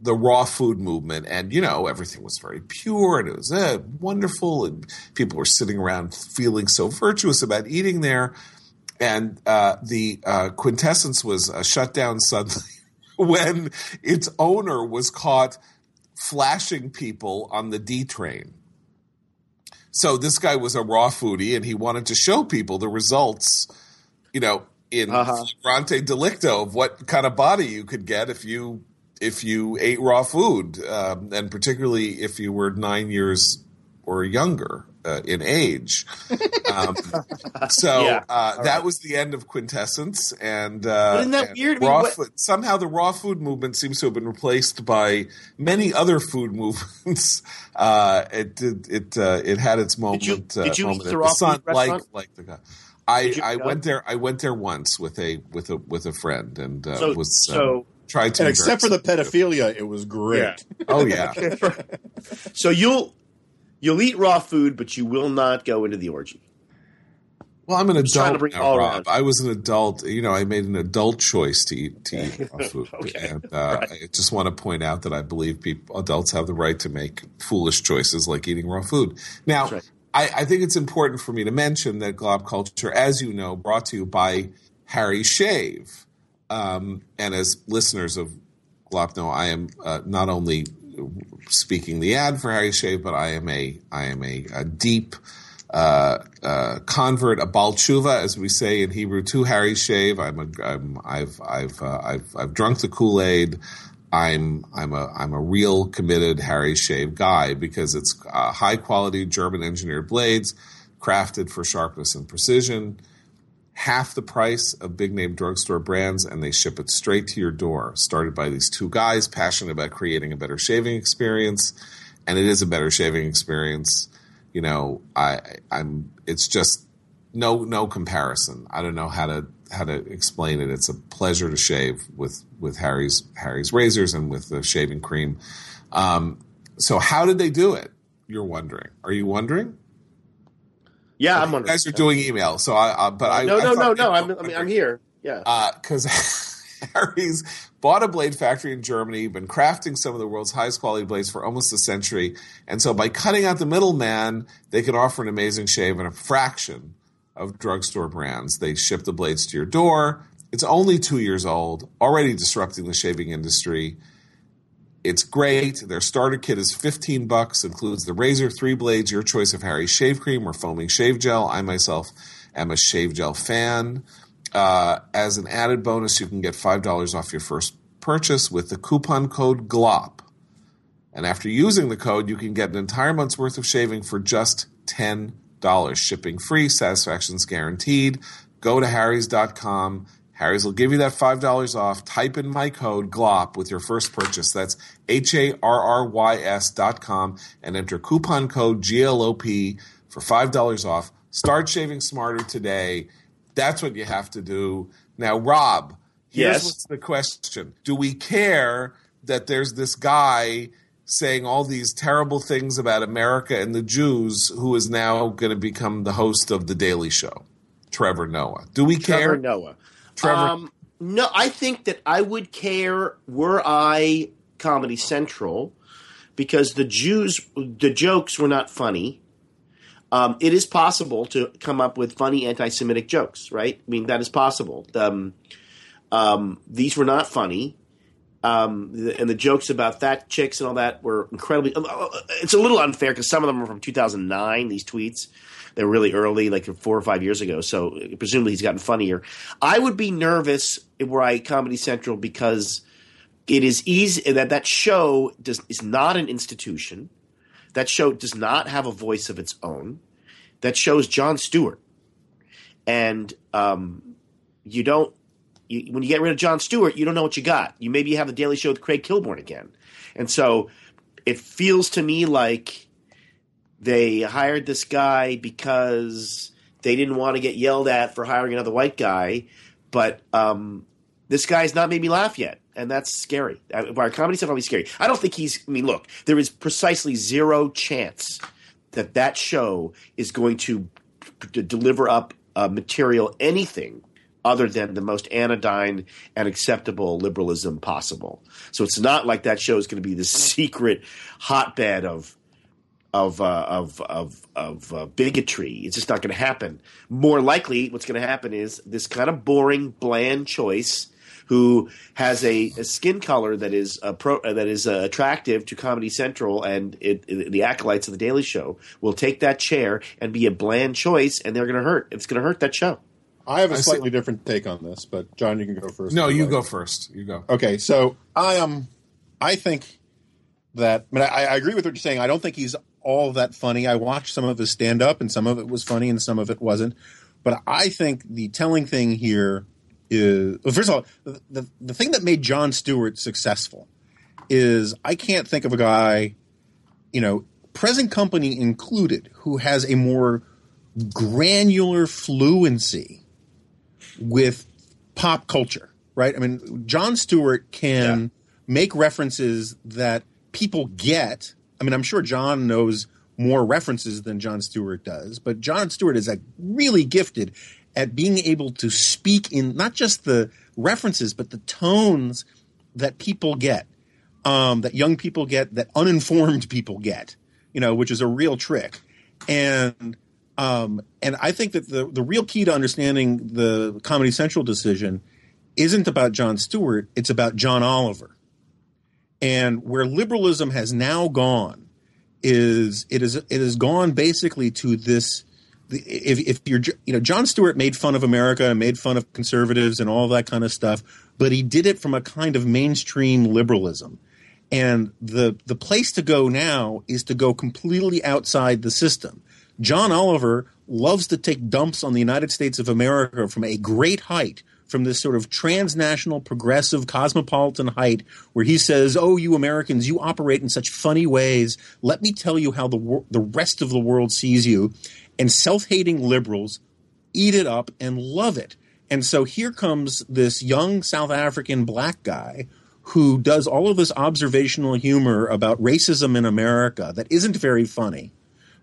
the raw food movement. And, you know, everything was very pure and it was uh, wonderful. And people were sitting around feeling so virtuous about eating there. And uh, the uh, quintessence was uh, shut down suddenly [LAUGHS] when its owner was caught flashing people on the D train. So this guy was a raw foodie, and he wanted to show people the results, you know, in Uh-huh. flagrante delicto of what kind of body you could get if you if you ate raw food, um, and particularly if you were nine years or younger uh, in age. Um, [LAUGHS] so Yeah. uh, that was the end of quintessence, and uh, isn't that and weird? I mean, food, somehow the raw food movement seems to have been replaced by many other food [LAUGHS] movements. Uh, it did, it uh, it had its moment. you- uh, did you moment eat the raw sun, food like restaurant? like the guy. I, I went there. I went there once with a with a with a friend and uh, So- was uh, so- tried to. And except for the pedophilia, it was great. Yeah. Oh yeah, [LAUGHS] So you'll you'll eat raw food, but you will not go into the orgy. Well, I'm an adult bring now, Rob. I was an adult. You know, I made an adult choice to eat to eat raw [LAUGHS] food, Okay. and uh, I just want to point out that I believe people, adults have the right to make foolish choices like eating raw food. Now, right. I, I think it's important for me to mention that Glop Culture, as you know, brought to you by Harry Shave, um, and as listeners of Glop know, I am uh, not only speaking the ad for Harry Shave, but I am a I am a, a deep uh, uh, convert, a baal teshuva, as we say in Hebrew, to Harry Shave. I'm a I'm, I've I've uh, I've I've drunk the Kool Aid. I'm I'm a I'm a real committed Harry Shave guy because it's uh, high quality German engineered blades, crafted for sharpness and precision half the price of big name drugstore brands and they ship it straight to your door. Started by these two guys passionate about creating a better shaving experience, and it is a better shaving experience. You know, I I'm it's just no no comparison. I don't know how to how to explain it. It's a pleasure to shave with with Harry's Harry's razors and with the shaving cream. Um, so how did they do it? You're wondering. Are you wondering? Yeah, I'm You wondering. guys are doing email, so I. Uh, but I no, I no, no, no. I'm, I mean, I'm here. Yeah. because [LAUGHS] Harry's bought a blade factory in Germany, been crafting some of the world's highest quality blades for almost a century, and so by cutting out the middleman, they can offer an amazing shave at a fraction of drugstore brands. They ship the blades to your door. It's only two years old, already disrupting the shaving industry. It's great. Their starter kit is 15 bucks, includes the razor, three blades, your choice of Harry's shave cream or foaming shave gel. I myself am a shave gel fan. Uh, as an added bonus, you can get $5 off your first purchase with the coupon code GLOP. And after using the code, you can get an entire month's worth of shaving for just $10. Shipping free, satisfaction's guaranteed. Go to harrys.com. Harry's will give you that $5 off. Type in my code GLOP with your first purchase. That's H A R R Y S dot com and enter coupon code GLOP for $5 off. Start shaving smarter today. That's what you have to do. Now, Rob, here's Yes. what's the question. Do we care that there's this guy saying all these terrible things about America and the Jews who is now going to become the host of the Daily Show, Trevor Noah. Do we Trevor care? Noah. Trevor- Um, no, I think that I would care were I Comedy Central because the Jews, the jokes were not funny. Um, it is possible to come up with funny anti-Semitic jokes, right? I mean, that is possible. Um, um, these were not funny. Um, and the jokes about fat chicks and all that were incredibly. uh, It's a little unfair because some of them are from 2009. These tweets, they're really early, like four or five years ago. So presumably he's gotten funnier. I would be nervous were I Comedy Central because it is easy that that show does is not an institution. That show does not have a voice of its own. That shows Jon Stewart, and um, you don't you, when you get rid of Jon Stewart, you don't know what you got. You maybe have the Daily Show with Craig Kilborn again, and so it feels to me like they hired this guy because they didn't want to get yelled at for hiring another white guy, but um, this guy's not made me laugh yet, and that's scary. Uh, Our comedy stuff always scary. I don't think he's. I mean, look, there is precisely zero chance that that show is going to, to deliver up uh, material anything other than the most anodyne and acceptable liberalism possible. So it's not like that show is going to be the secret hotbed of of uh, of of of uh, bigotry. It's just not going to happen. More likely, what's going to happen is this kind of boring, bland choice who has a, a skin color that is uh, pro, uh, that is uh, attractive to Comedy Central and it, it- the acolytes of the Daily Show will take that chair and be a bland choice, and they're going to hurt. It's going to hurt that show. I have a I see. slightly different take on this, but John, you can go first. No, you like. go first. You go. Okay, so I um, I think that. I mean, I, I agree with what you're saying. I don't think he's all that funny. I watched some of his stand up, and some of it was funny, and some of it wasn't. But I think the telling thing here is well, first of all, the, the the thing that made Jon Stewart successful is I can't think of a guy, you know, present company included, who has a more granular fluency with pop culture, right? I mean, Jon Stewart can make references that people get. I mean, I'm sure John knows more references than Jon Stewart does, but Jon Stewart is like really gifted at being able to speak in not just the references, but the tones that people get, um, that young people get, that uninformed people get, you know, which is a real trick. And um, and I think that the the real key to understanding the Comedy Central decision isn't about Jon Stewart; it's about John Oliver. And where liberalism has now gone is it is it has gone basically to this. If, if you're you know Jon Stewart made fun of America and made fun of conservatives and all that kind of stuff, but he did it from a kind of mainstream liberalism. And the the place to go now is to go completely outside the system. John Oliver loves to take dumps on the United States of America from a great height, from this sort of transnational, progressive, cosmopolitan height, where he says, "Oh, you Americans, you operate in such funny ways. Let me tell you how the wor- the rest of the world sees you." And self-hating liberals eat it up and love it. And so here comes this young South African black guy who does all of this observational humor about racism in America that isn't very funny,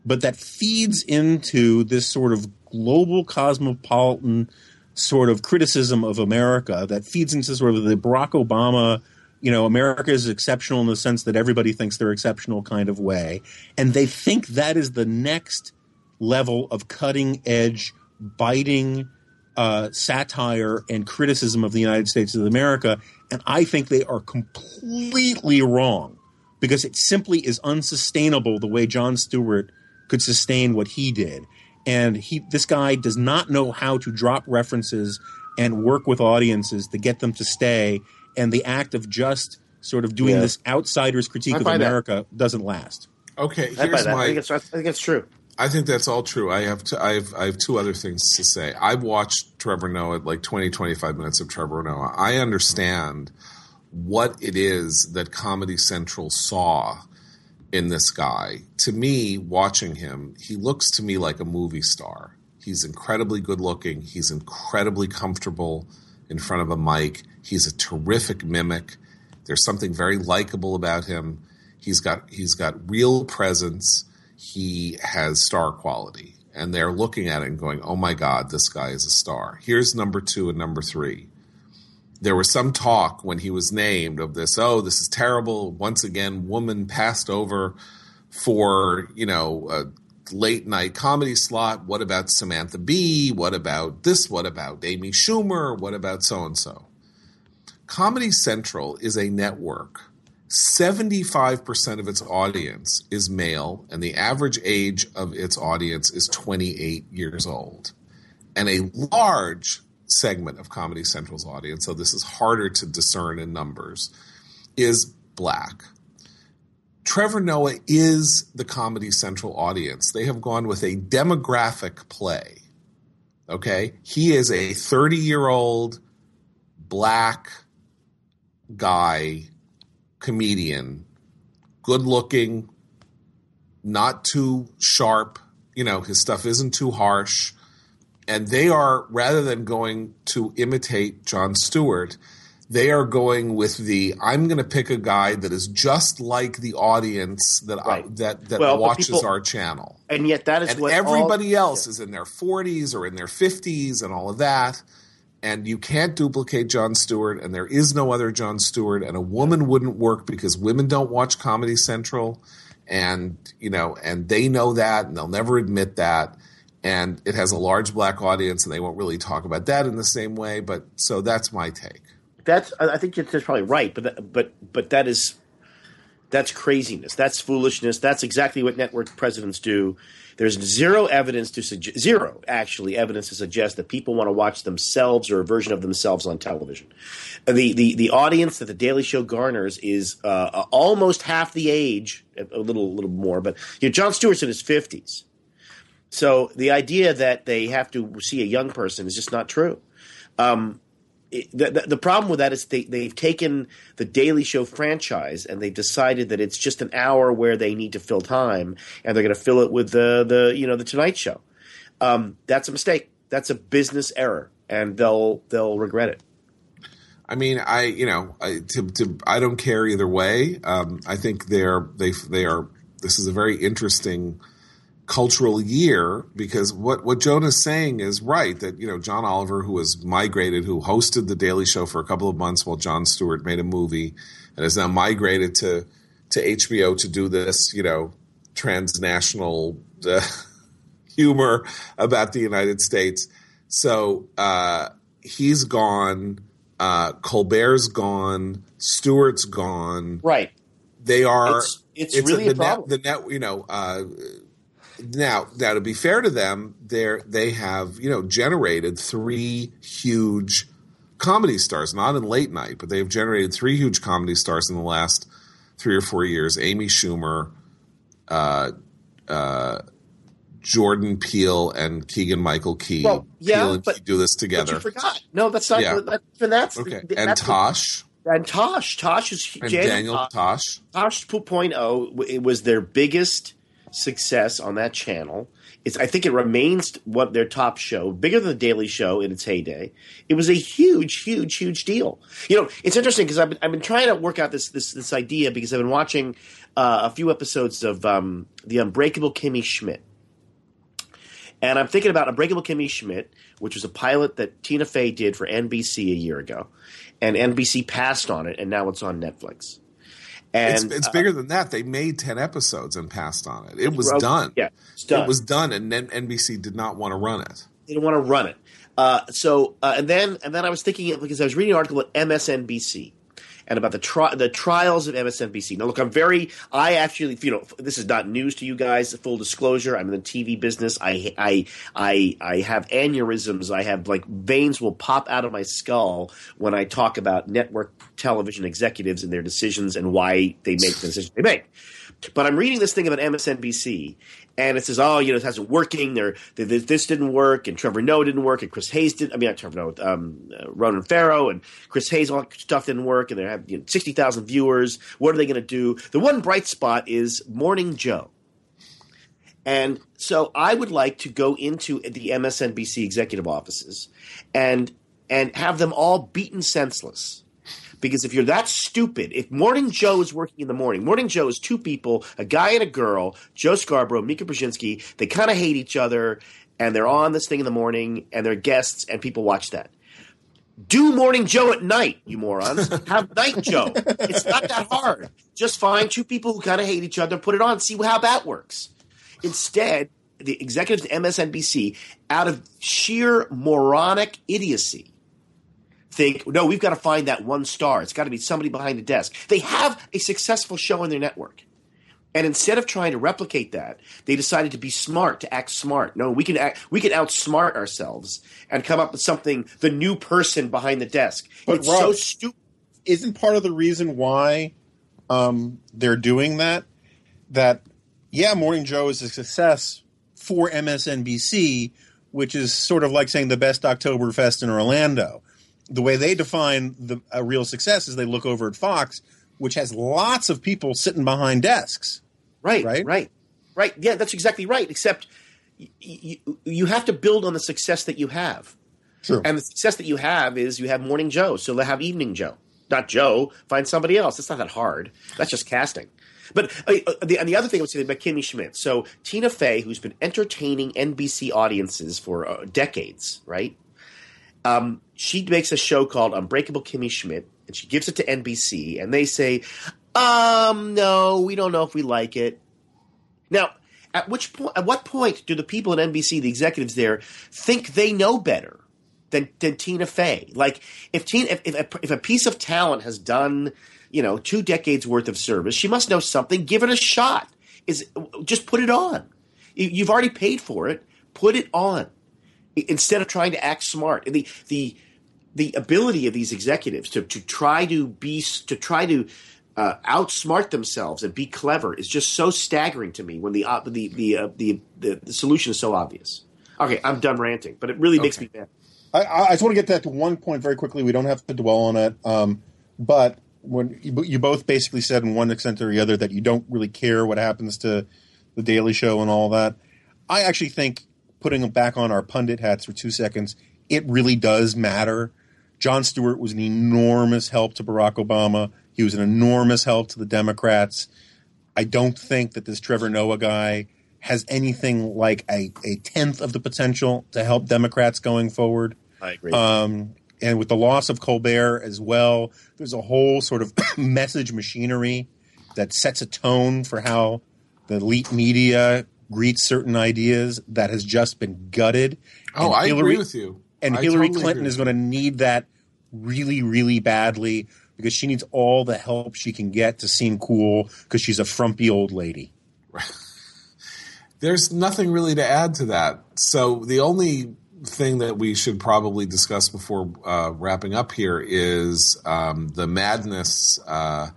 but that feeds into this sort of global cosmopolitan sort of criticism of America that feeds into sort of the Barack Obama, you know, America is exceptional in the sense that everybody thinks they're exceptional kind of way. And they think that is the next level of cutting edge, biting uh, satire and criticism of the United States of America. And I think they are completely wrong because it simply is unsustainable the way Jon Stewart could sustain what he did. And he, this guy does not know how to drop references and work with audiences to get them to stay. And the act of just sort of doing Yeah. this outsider's critique of buy that. America doesn't last. Okay, I here's. I my. think it's I think it's true. I think that's all true. I have to, I have I have two other things to say. I've watched Trevor Noah like 20 25 minutes of Trevor Noah. I understand what it is that Comedy Central saw in this guy. To me, watching him, he looks to me like a movie star. He's incredibly good looking. He's incredibly comfortable in front of a mic. He's a terrific mimic. There's something very likable about him. He's got he's got real presence. He has star quality, and they're looking at it and going, "Oh my God, this guy is a star." Here's number two and number three. There was some talk when he was named of this. Oh, this is terrible. Once again, woman passed over for you know a late night comedy slot. What about Samantha Bee? What about this? What about Amy Schumer? What about so and so? Comedy Central is a network. 75% of its audience is male, and the average age of its audience is 28 years old. And a large segment of Comedy Central's audience, so this is harder to discern in numbers, is black. Trevor Noah is the Comedy Central audience. They have gone with a demographic play. Okay? He is a 30 year old black guy, comedian, good looking, not too sharp. You know, his stuff isn't too harsh. And they are, rather than going to imitate Jon Stewart, they are going with the I'm going to pick a guy that is just like the audience that Right. I, that that Well, watches people- our channel. And yet that is And what everybody all- else is in their 40s or in their 50s and all of that. And you can't duplicate Jon Stewart, and there is no other Jon Stewart, and a woman wouldn't work because women don't watch Comedy Central, and you know, and they know that, and they'll never admit that. And it has a large black audience, and they won't really talk about that in the same way. But so that's my take. That's I think that's probably right, but that, but but that is that's craziness. That's foolishness. That's exactly what network presidents do. There's zero evidence to suggest zero actually evidence to suggest that people want to watch themselves or a version of themselves on television. The the the audience that the Daily Show garners is uh, almost half the age, a little little more, but you know, Jon Stewart's in his fifties. So the idea that they have to see a young person is just not true. Um, it, the, the, problem with that is they, they've taken the Daily Show franchise and they've decided that it's just an hour where they need to fill time, and they're going to fill it with the the you know the Tonight Show. Um, that's a mistake. That's a business error, and they'll they'll regret it. I mean, I you know, I, to, to I don't care either way. Um, I think they're they they are. This is a very interesting cultural year because what what Jonah's saying is right that you know John Oliver who has migrated who hosted the Daily Show for a couple of months while Jon Stewart made a movie and has now migrated to to HBO to do this you know transnational uh, [LAUGHS] humor about the United States. So uh, he's gone. Uh, Colbert's gone. Stewart's gone. Right. They are. It's- it's really the a problem. Net, the net, you know. Uh, now, now to be fair to them, they they have you know generated three huge comedy stars, not in late night, but they've generated three huge comedy stars in the last three or four years: Amy Schumer, uh, uh, Jordan Peele, and Keegan Michael Key. Well, yeah, Peele and but- Key do this together. you forgot. No, that's not. Yeah. That, and that's Okay, that's and Tosh and Tosh. Tosh is and Daniel Tosh. Tosh. Tosh 2.0 it was their biggest success on that channel. It's, I think it remains what their top show, bigger than the Daily Show in its heyday. It was a huge, huge, huge deal. You know, it's interesting because I've been, I've been trying to work out this this this idea because I've been watching uh, a few episodes of um, the Unbreakable Kimmy Schmidt. And I'm thinking about Unbreakable Kimmy Schmidt, which was a pilot that Tina Fey did for NBC a year ago, and NBC passed on it, and now it's on Netflix. And It's, it's uh, bigger than that. They made ten episodes and passed on it. It was done. Yeah, done. It was done, and then NBC did not want to run it. they didn't want to run it. Uh, so uh, and then and then I was thinking because I was reading an article at MSNBC and about the tri- the trials of MSNBC. Now look, I'm very I actually you know this is not news to you guys. Full disclosure, I'm in the TV business. I I I I have aneurysms. I have like veins will pop out of my skull when I talk about network television executives and their decisions and why they make the decisions they make. But I'm reading this thing about MSNBC, and it says, "Oh, you know, it hasn't working. Th- this didn't work, and Trevor Noah didn't work, and Chris Hayes didn't. I mean, not Trevor Noah, um, uh, Ronan Farrow and Chris Hayes. All that stuff didn't work, and they have you know, sixty thousand viewers. What are they going to do? The one bright spot is Morning Joe." And so I would like to go into the MSNBC executive offices and and have them all beaten senseless Because if you're that stupid, if Morning Joe is working in the morning, Morning Joe is two people, a guy and a girl, Joe Scarborough, Mika Brzezinski. They kind of hate each other, and they're on this thing in the morning, and they're guests, and people watch that. Do Morning Joe at night, you morons. [LAUGHS] Have Night Joe. It's not that hard. Just find two people who kind of hate each other, put it on, see how that works. Instead, the executives at MSNBC, out of sheer moronic idiocy, think, no, we've got to find that one star. It's got to be somebody behind the desk. They have a successful show on their network. And instead of trying to replicate that, they decided to be smart, to act smart. No, we can act, we can outsmart ourselves and come up with something, the new person behind the desk. But it's Rob- so stupid. isn't part of the reason why um, they're doing that that yeah morning joe is a success for msnbc which is sort of like saying the best oktoberfest in orlando the way they define the a real success is they look over at fox which has lots of people sitting behind desks Right, Right? right, right. Yeah, that's exactly right. Except y- y- you have to build on the success that you have. True. And the success that you have is you have Morning Joe, so they have Evening Joe. Not Joe. Find somebody else. It's not that hard. That's just casting. But uh, uh, the, and the other thing I would say about Kimmy Schmidt. So Tina Fey, who's been entertaining NBC audiences for uh, decades, right? Um, she makes a show called Unbreakable Kimmy Schmidt, and she gives it to NBC, and they say, "Um, no, we don't know if we like it." Now, at which point, at what point do the people at NBC, the executives there, think they know better than, than Tina Fey? Like, if Tina, if, if, a, if a piece of talent has done, you know, two decades worth of service, she must know something. Give it a shot. Is just put it on. You- You've already paid for it. Put it on instead of trying to act smart. The the the ability of these executives to, to try to be to try to uh, outsmart themselves and be clever is just so staggering to me when the uh, the the, uh, the the the solution is so obvious. Okay, I'm done ranting, but it really makes Okay. me mad. I, I just want to get that to one point very quickly. We don't have to dwell on it. Um, but when you, you both basically said in one extent or the other that you don't really care what happens to the Daily Show and all that, I actually think putting them back on our pundit hats for two seconds, it really does matter. Jon Stewart was an enormous help to Barack Obama. He was an enormous help to the Democrats. I don't think that this Trevor Noah guy has anything like a, a tenth of the potential to help Democrats going forward. I agree. Um, and with the loss of Colbert as well, there's a whole sort of [COUGHS] message machinery that sets a tone for how the elite media greets certain ideas that has just been gutted. Oh, And I Hillary- agree with you. And I Hillary totally Clinton is going to need that really, really badly because she needs all the help she can get to seem cool because she's a frumpy old lady. [LAUGHS] There's nothing really to add to that. So the only thing that we should probably discuss before uh, wrapping up here is um, the madness uh,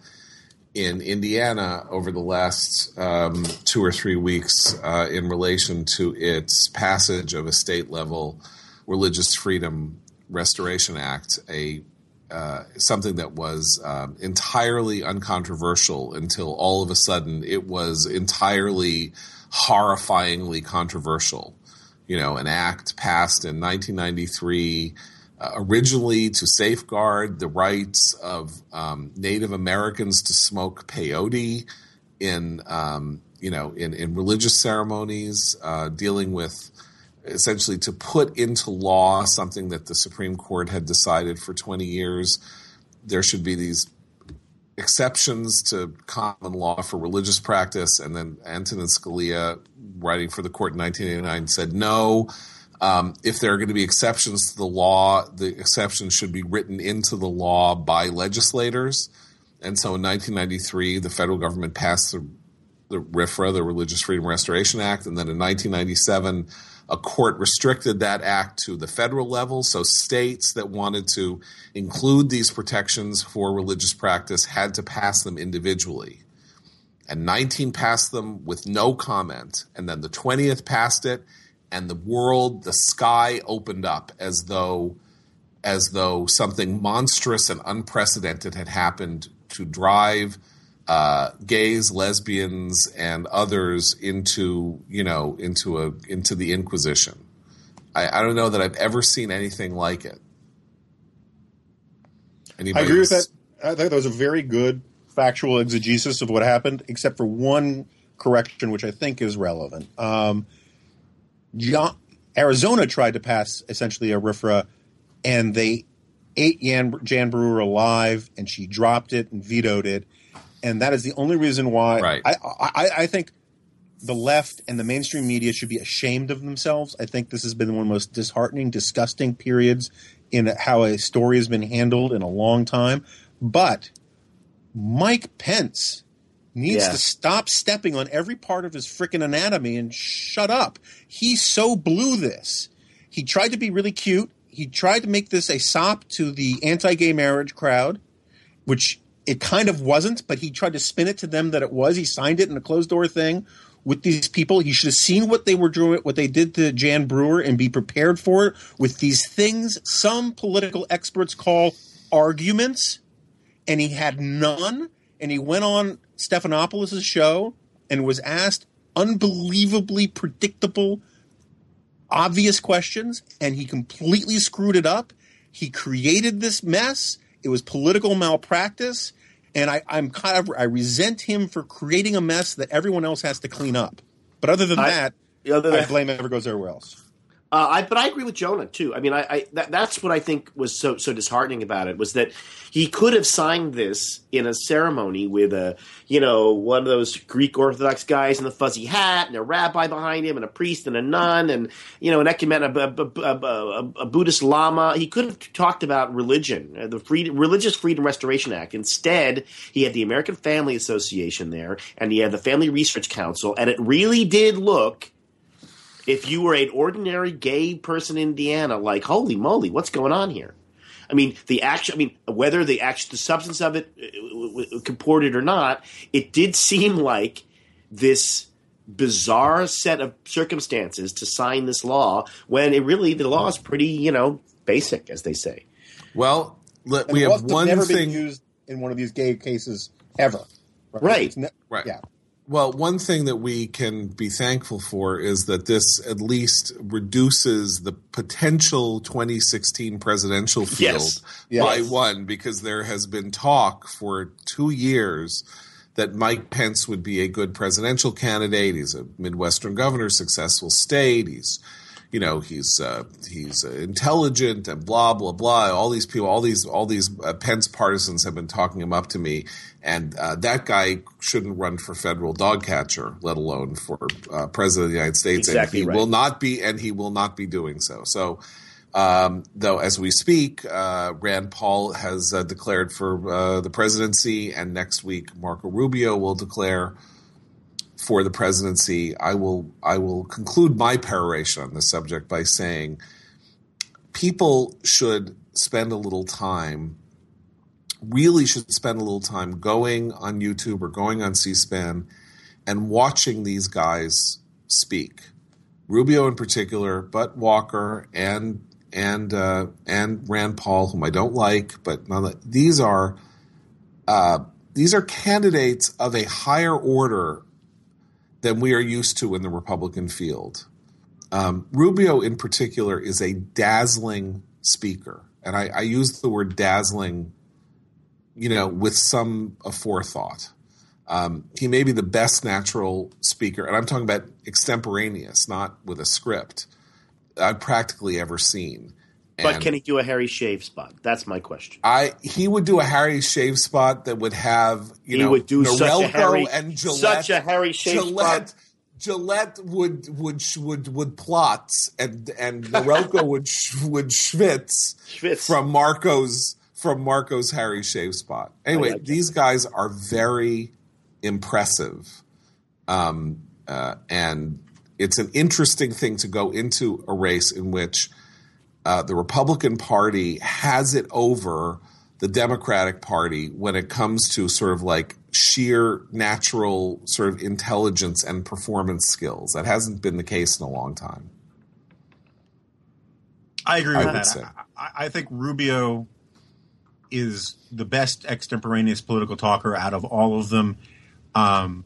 in Indiana over the last um, two or three weeks uh, in relation to its passage of a state level religious freedom restoration act, a uh, something that was um, entirely uncontroversial until all of a sudden it was entirely horrifyingly controversial. You know, an act passed in 1993 originally to safeguard the rights of um, Native Americans to smoke peyote in um, you know in, in religious ceremonies, uh, dealing with essentially to put into law something that the Supreme Court had decided for 20 years. There should be these exceptions to common law for religious practice. And then Antonin Scalia, writing for the court in 1989, said no. Um, if there are going to be exceptions to the law, the exceptions should be written into the law by legislators. And so in 1993, the federal government passed the, the RFRA, the Religious Freedom Restoration Act. And then in 1997, a court restricted that act to the federal level. So states that wanted to include these protections for religious practice had to pass them individually. And 19 passed them with no comment. And then the 20th passed it, and the world, the sky opened up as though as though something monstrous and unprecedented had happened to drive uh, gays, lesbians, and others into you know into a into the Inquisition. I, I don't know that I've ever seen anything like it. I Anybody agree with that. else? I think that was a very good factual exegesis of what happened, except for one correction, which I think is relevant. Um, John, Arizona tried to pass essentially a RFRA, and they ate Jan, Jan Brewer alive, and she dropped it and vetoed it, and that is the only reason why. Right. I, I, I think the left and the mainstream media should be ashamed of themselves. I think this has been one of the most disheartening, disgusting periods in how a story has been handled in a long time. But Mike Pence needs Yeah. to stop stepping on every part of his freaking anatomy and shut up. He so blew this. He tried to be really cute. He tried to make this a sop to the anti-gay marriage crowd, which it kind of wasn't, but he tried to spin it to them that it was. He signed it in a closed door thing with these people. He should have seen what they were doing, what they did to Jan Brewer, and be prepared for it with these things some political experts call arguments. And he had none. And he went on Stephanopoulos' show and was asked unbelievably predictable, obvious questions, and he completely screwed it up. He created this mess. It was political malpractice, and I, I'm kind of I resent him for creating a mess that everyone else has to clean up. But other than I- that, Other I than- blame ever goes everywhere else. Uh, I, but I agree with Jonah too. I mean, I, I that, that's what I think was so so disheartening about it was that he could have signed this in a ceremony with a you know one of those Greek Orthodox guys in the fuzzy hat and a rabbi behind him and a priest and a nun and you know an ecumen a, a, a, a, Buddhist lama. He could have talked about religion, uh, the freedom, Religious Freedom Restoration Act. Instead, he had the American Family Association there and he had the Family Research Council, and it really did look if you were an ordinary gay person in Indiana, like holy moly, what's going on here? I mean, the action. I mean, whether the action, the substance of it uh, w- w- comported or not, it did [LAUGHS] seem like this bizarre set of circumstances to sign this law when it really the law is pretty, you know, basic, as they say. Well, let, we have one never thing. been used in one of these gay cases ever. Right. It's ne- Right. Yeah. Well, one thing that we can be thankful for is that this at least reduces the potential 2016 presidential field Yes. by one because there has been talk for two years that Mike Pence would be a good presidential candidate. He's a Midwestern governor, successful state. He's you know he's uh, he's uh, intelligent and blah blah blah. All these people, all these all these uh, Pence partisans have been talking him up to me, and uh, that guy shouldn't run for federal dog catcher, let alone for uh, president of the United States. Exactly and he right. will not be, and he will not be doing so. So. Um, though, as we speak, uh, Rand Paul has uh, declared for uh, the presidency, and next week Marco Rubio will declare for the presidency. I will I will conclude my peroration on this subject by saying people should spend a little time, really should spend a little time going on YouTube or going on C-SPAN and watching these guys speak. Rubio in particular, but Walker and and uh, and Rand Paul, whom I don't like, but none, these are uh, these are candidates of a higher order than we are used to in the Republican field. Um, Rubio, in particular, is a dazzling speaker, and I, I use the word dazzling, you know, with some forethought. Um, he may be the best natural speaker, and I'm talking about extemporaneous, not with a script, I've practically ever seen. But can he do a Harry shave spot? That's my question. I he would do a Harry shave spot that would have you He know would do such a Norelco Harry- and Gillette. such a Harry shave Gillette, spot. Gillette would would would would plotz and and Norelco [LAUGHS] would would schwitz, Schwitz. from Marco's from Marco's Harry shave spot. Anyway, like it. these guys are very impressive, um, uh, and it's an interesting thing to go into a race in which uh, the Republican Party has it over the Democratic Party when it comes to sort of like sheer natural sort of intelligence and performance skills. That hasn't been the case in a long time. I agree with would that. I, I think Rubio is the best extemporaneous political talker out of all of them. Um,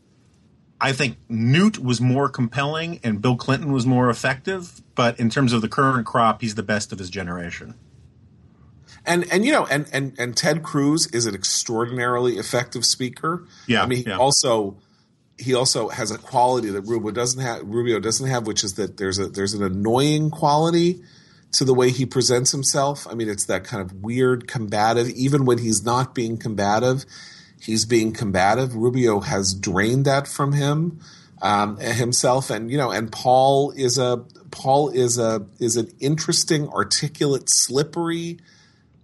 I think Newt was more compelling and Bill Clinton was more effective, but in terms of the current crop, he's the best of his generation. and and you know, and and and Ted Cruz is an extraordinarily effective speaker. Yeah, I mean, he yeah. also he also has a quality that Rubio doesn't have. Rubio doesn't have, which is that there's a there's an annoying quality to the way he presents himself. I mean, it's that kind of weird combative. Even when he's not being combative, he's being combative. Rubio has drained that from him um, himself, and you know, and Paul is a Paul is a is an interesting, articulate, slippery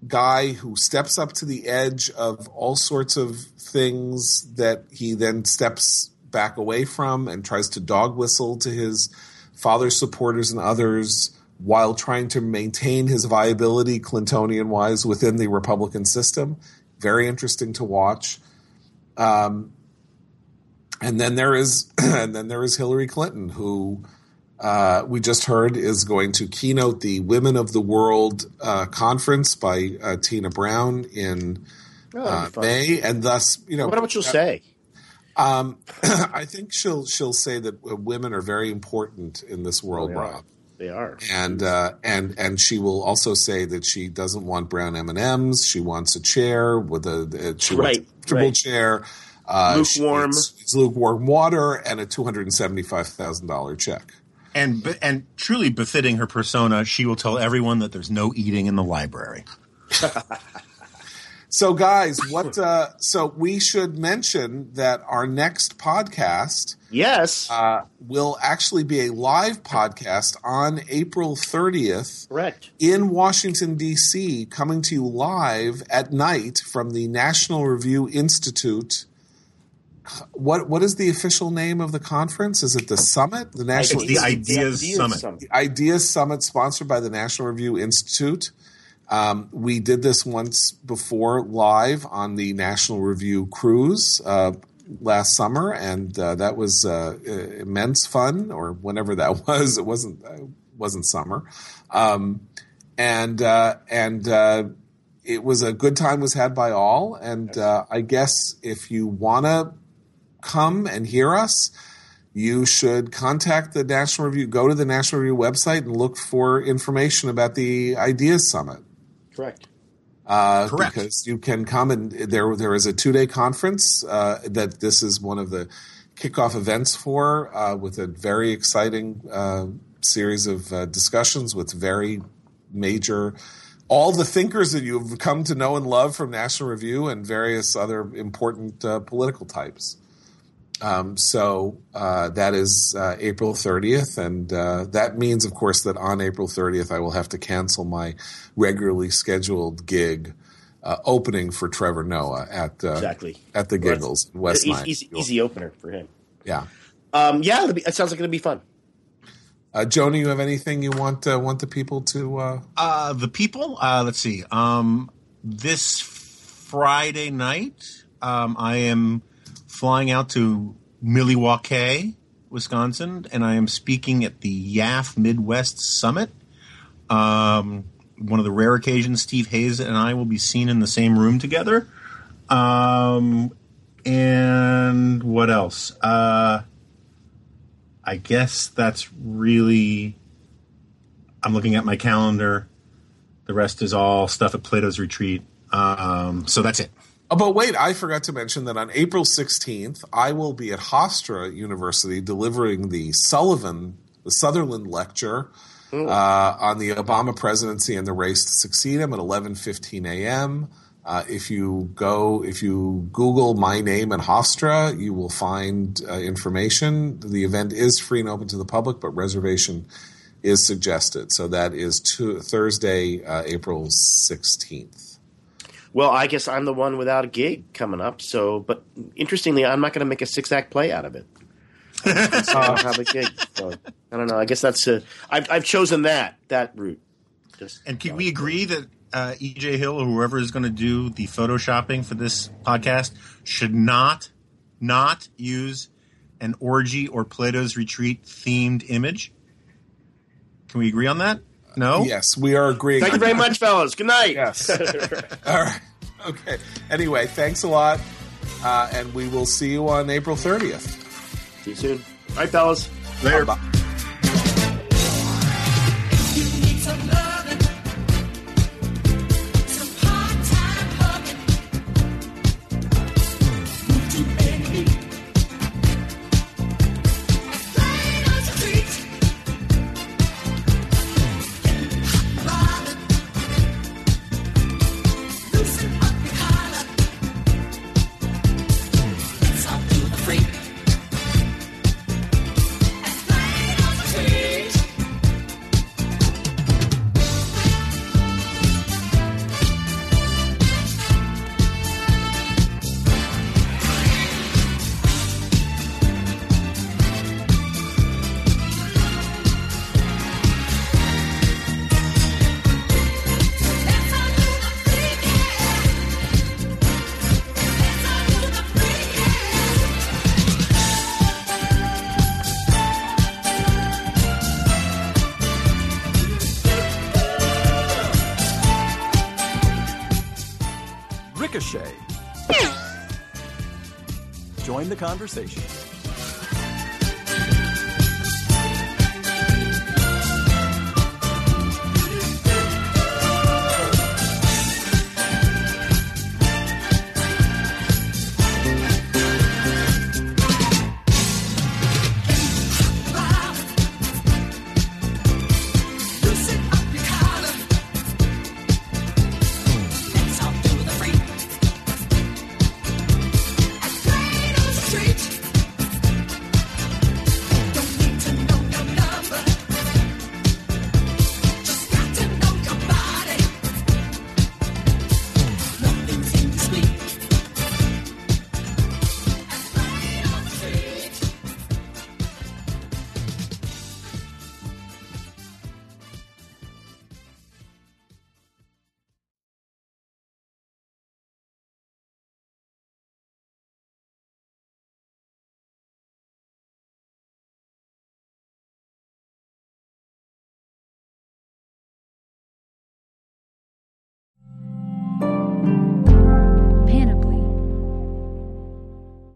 guy who steps up to the edge of all sorts of things that he then steps back away from and tries to dog whistle to his father's supporters and others while trying to maintain his viability Clintonian wise within the Republican system. Very interesting to watch. Um, and then there is [CLEARS THROAT] and then there is Hillary Clinton who uh, we just heard is going to keynote the Women of the World uh, conference by uh, Tina Brown in Oh, uh. May, and thus you know What what she'll say? um, [CLEARS THROAT] I think she'll she'll say that uh, women are very important in this world, They are. Rob, They are. and uh, and and she will also say that she doesn't want brown M and M's. She wants a chair with a, a she wants a comfortable right. chair, uh, she Lukewarm. needs lukewarm water, and a two hundred and seventy five thousand dollar check. And and truly befitting her persona, she will tell everyone that there's no eating in the library. [LAUGHS] So, guys, what? [LAUGHS] Uh, so we should mention that our next podcast Yes. uh, will actually be a live podcast on April thirtieth. correct. in Washington, D.C., coming to you live at night from the National Review Institute. What what is the official name of the conference? Is it the Summit? The National It's the Ideas Summit. Ideas Summit, sponsored by the National Review Institute. Um, we did this once before live on the National Review cruise uh, last summer, and uh, that was uh, immense fun. Or whenever that [LAUGHS] was, it wasn't uh, wasn't summer, um, and uh, and uh, it was a good time was had by all. And uh, I guess if you want to come and hear us, you should contact the National Review. Go to the National Review website and look for information about the Ideas Summit. Correct. Uh, Correct. Because you can come and there there is a two day conference uh, that this is one of the kickoff events for uh, with a very exciting uh, series of uh, discussions with very major all the thinkers that you've come to know and love from National Review and various other important uh, political types. Um, so uh, that is uh, April 30th, and uh, that means, of course, that on April 30th I will have to cancel my regularly scheduled gig uh, opening for Trevor Noah at uh, Exactly. at the Well, that's- Giggles in West easy, easy, easy opener for him. Yeah, Um, yeah, it'll be, it sounds like it'll be fun. uh, Joni, you have anything you want uh, want the people to? Uh, Uh, the people. Uh, let's see. Um, this Friday night, um, I am flying out to Milwaukee, Wisconsin, and I am speaking at the YAF Midwest Summit. Um, one of the rare occasions Steve Hayes and I will be seen in the same room together. Um, and what else? Uh, I guess that's really. I'm looking at my calendar. The rest is all stuff at Plato's Retreat. Um, so that's it. Oh, but wait, I forgot to mention that on April 16th, I will be at Hofstra University delivering the Sullivan, the Sutherland Lecture uh, on the Obama presidency and the race to succeed him at 11:15 a.m. Uh, if you go, if you Google my name and Hofstra, you will find uh, information. The event is free and open to the public, but reservation is suggested. So that is to, Thursday, uh, April 16th. Well, I guess I'm the one without a gig coming up. So, but interestingly, I'm not going to make a six act play out of it. I don't have a gig. So I don't know. I guess that's a. I've, I've chosen that that route. Just And can we agree that uh, EJ Hill or whoever is going to do the photoshopping for this podcast should not not use an orgy or Plato's Retreat themed image? Can we agree on that? No. Yes, we are agreeing. Thank you very much, fellas. Good night. Yes. [LAUGHS] All right. Okay. Anyway, thanks a lot. Uh, and we will see you on April 30th. See you soon. All right, fellas. Later. Bye. The conversation.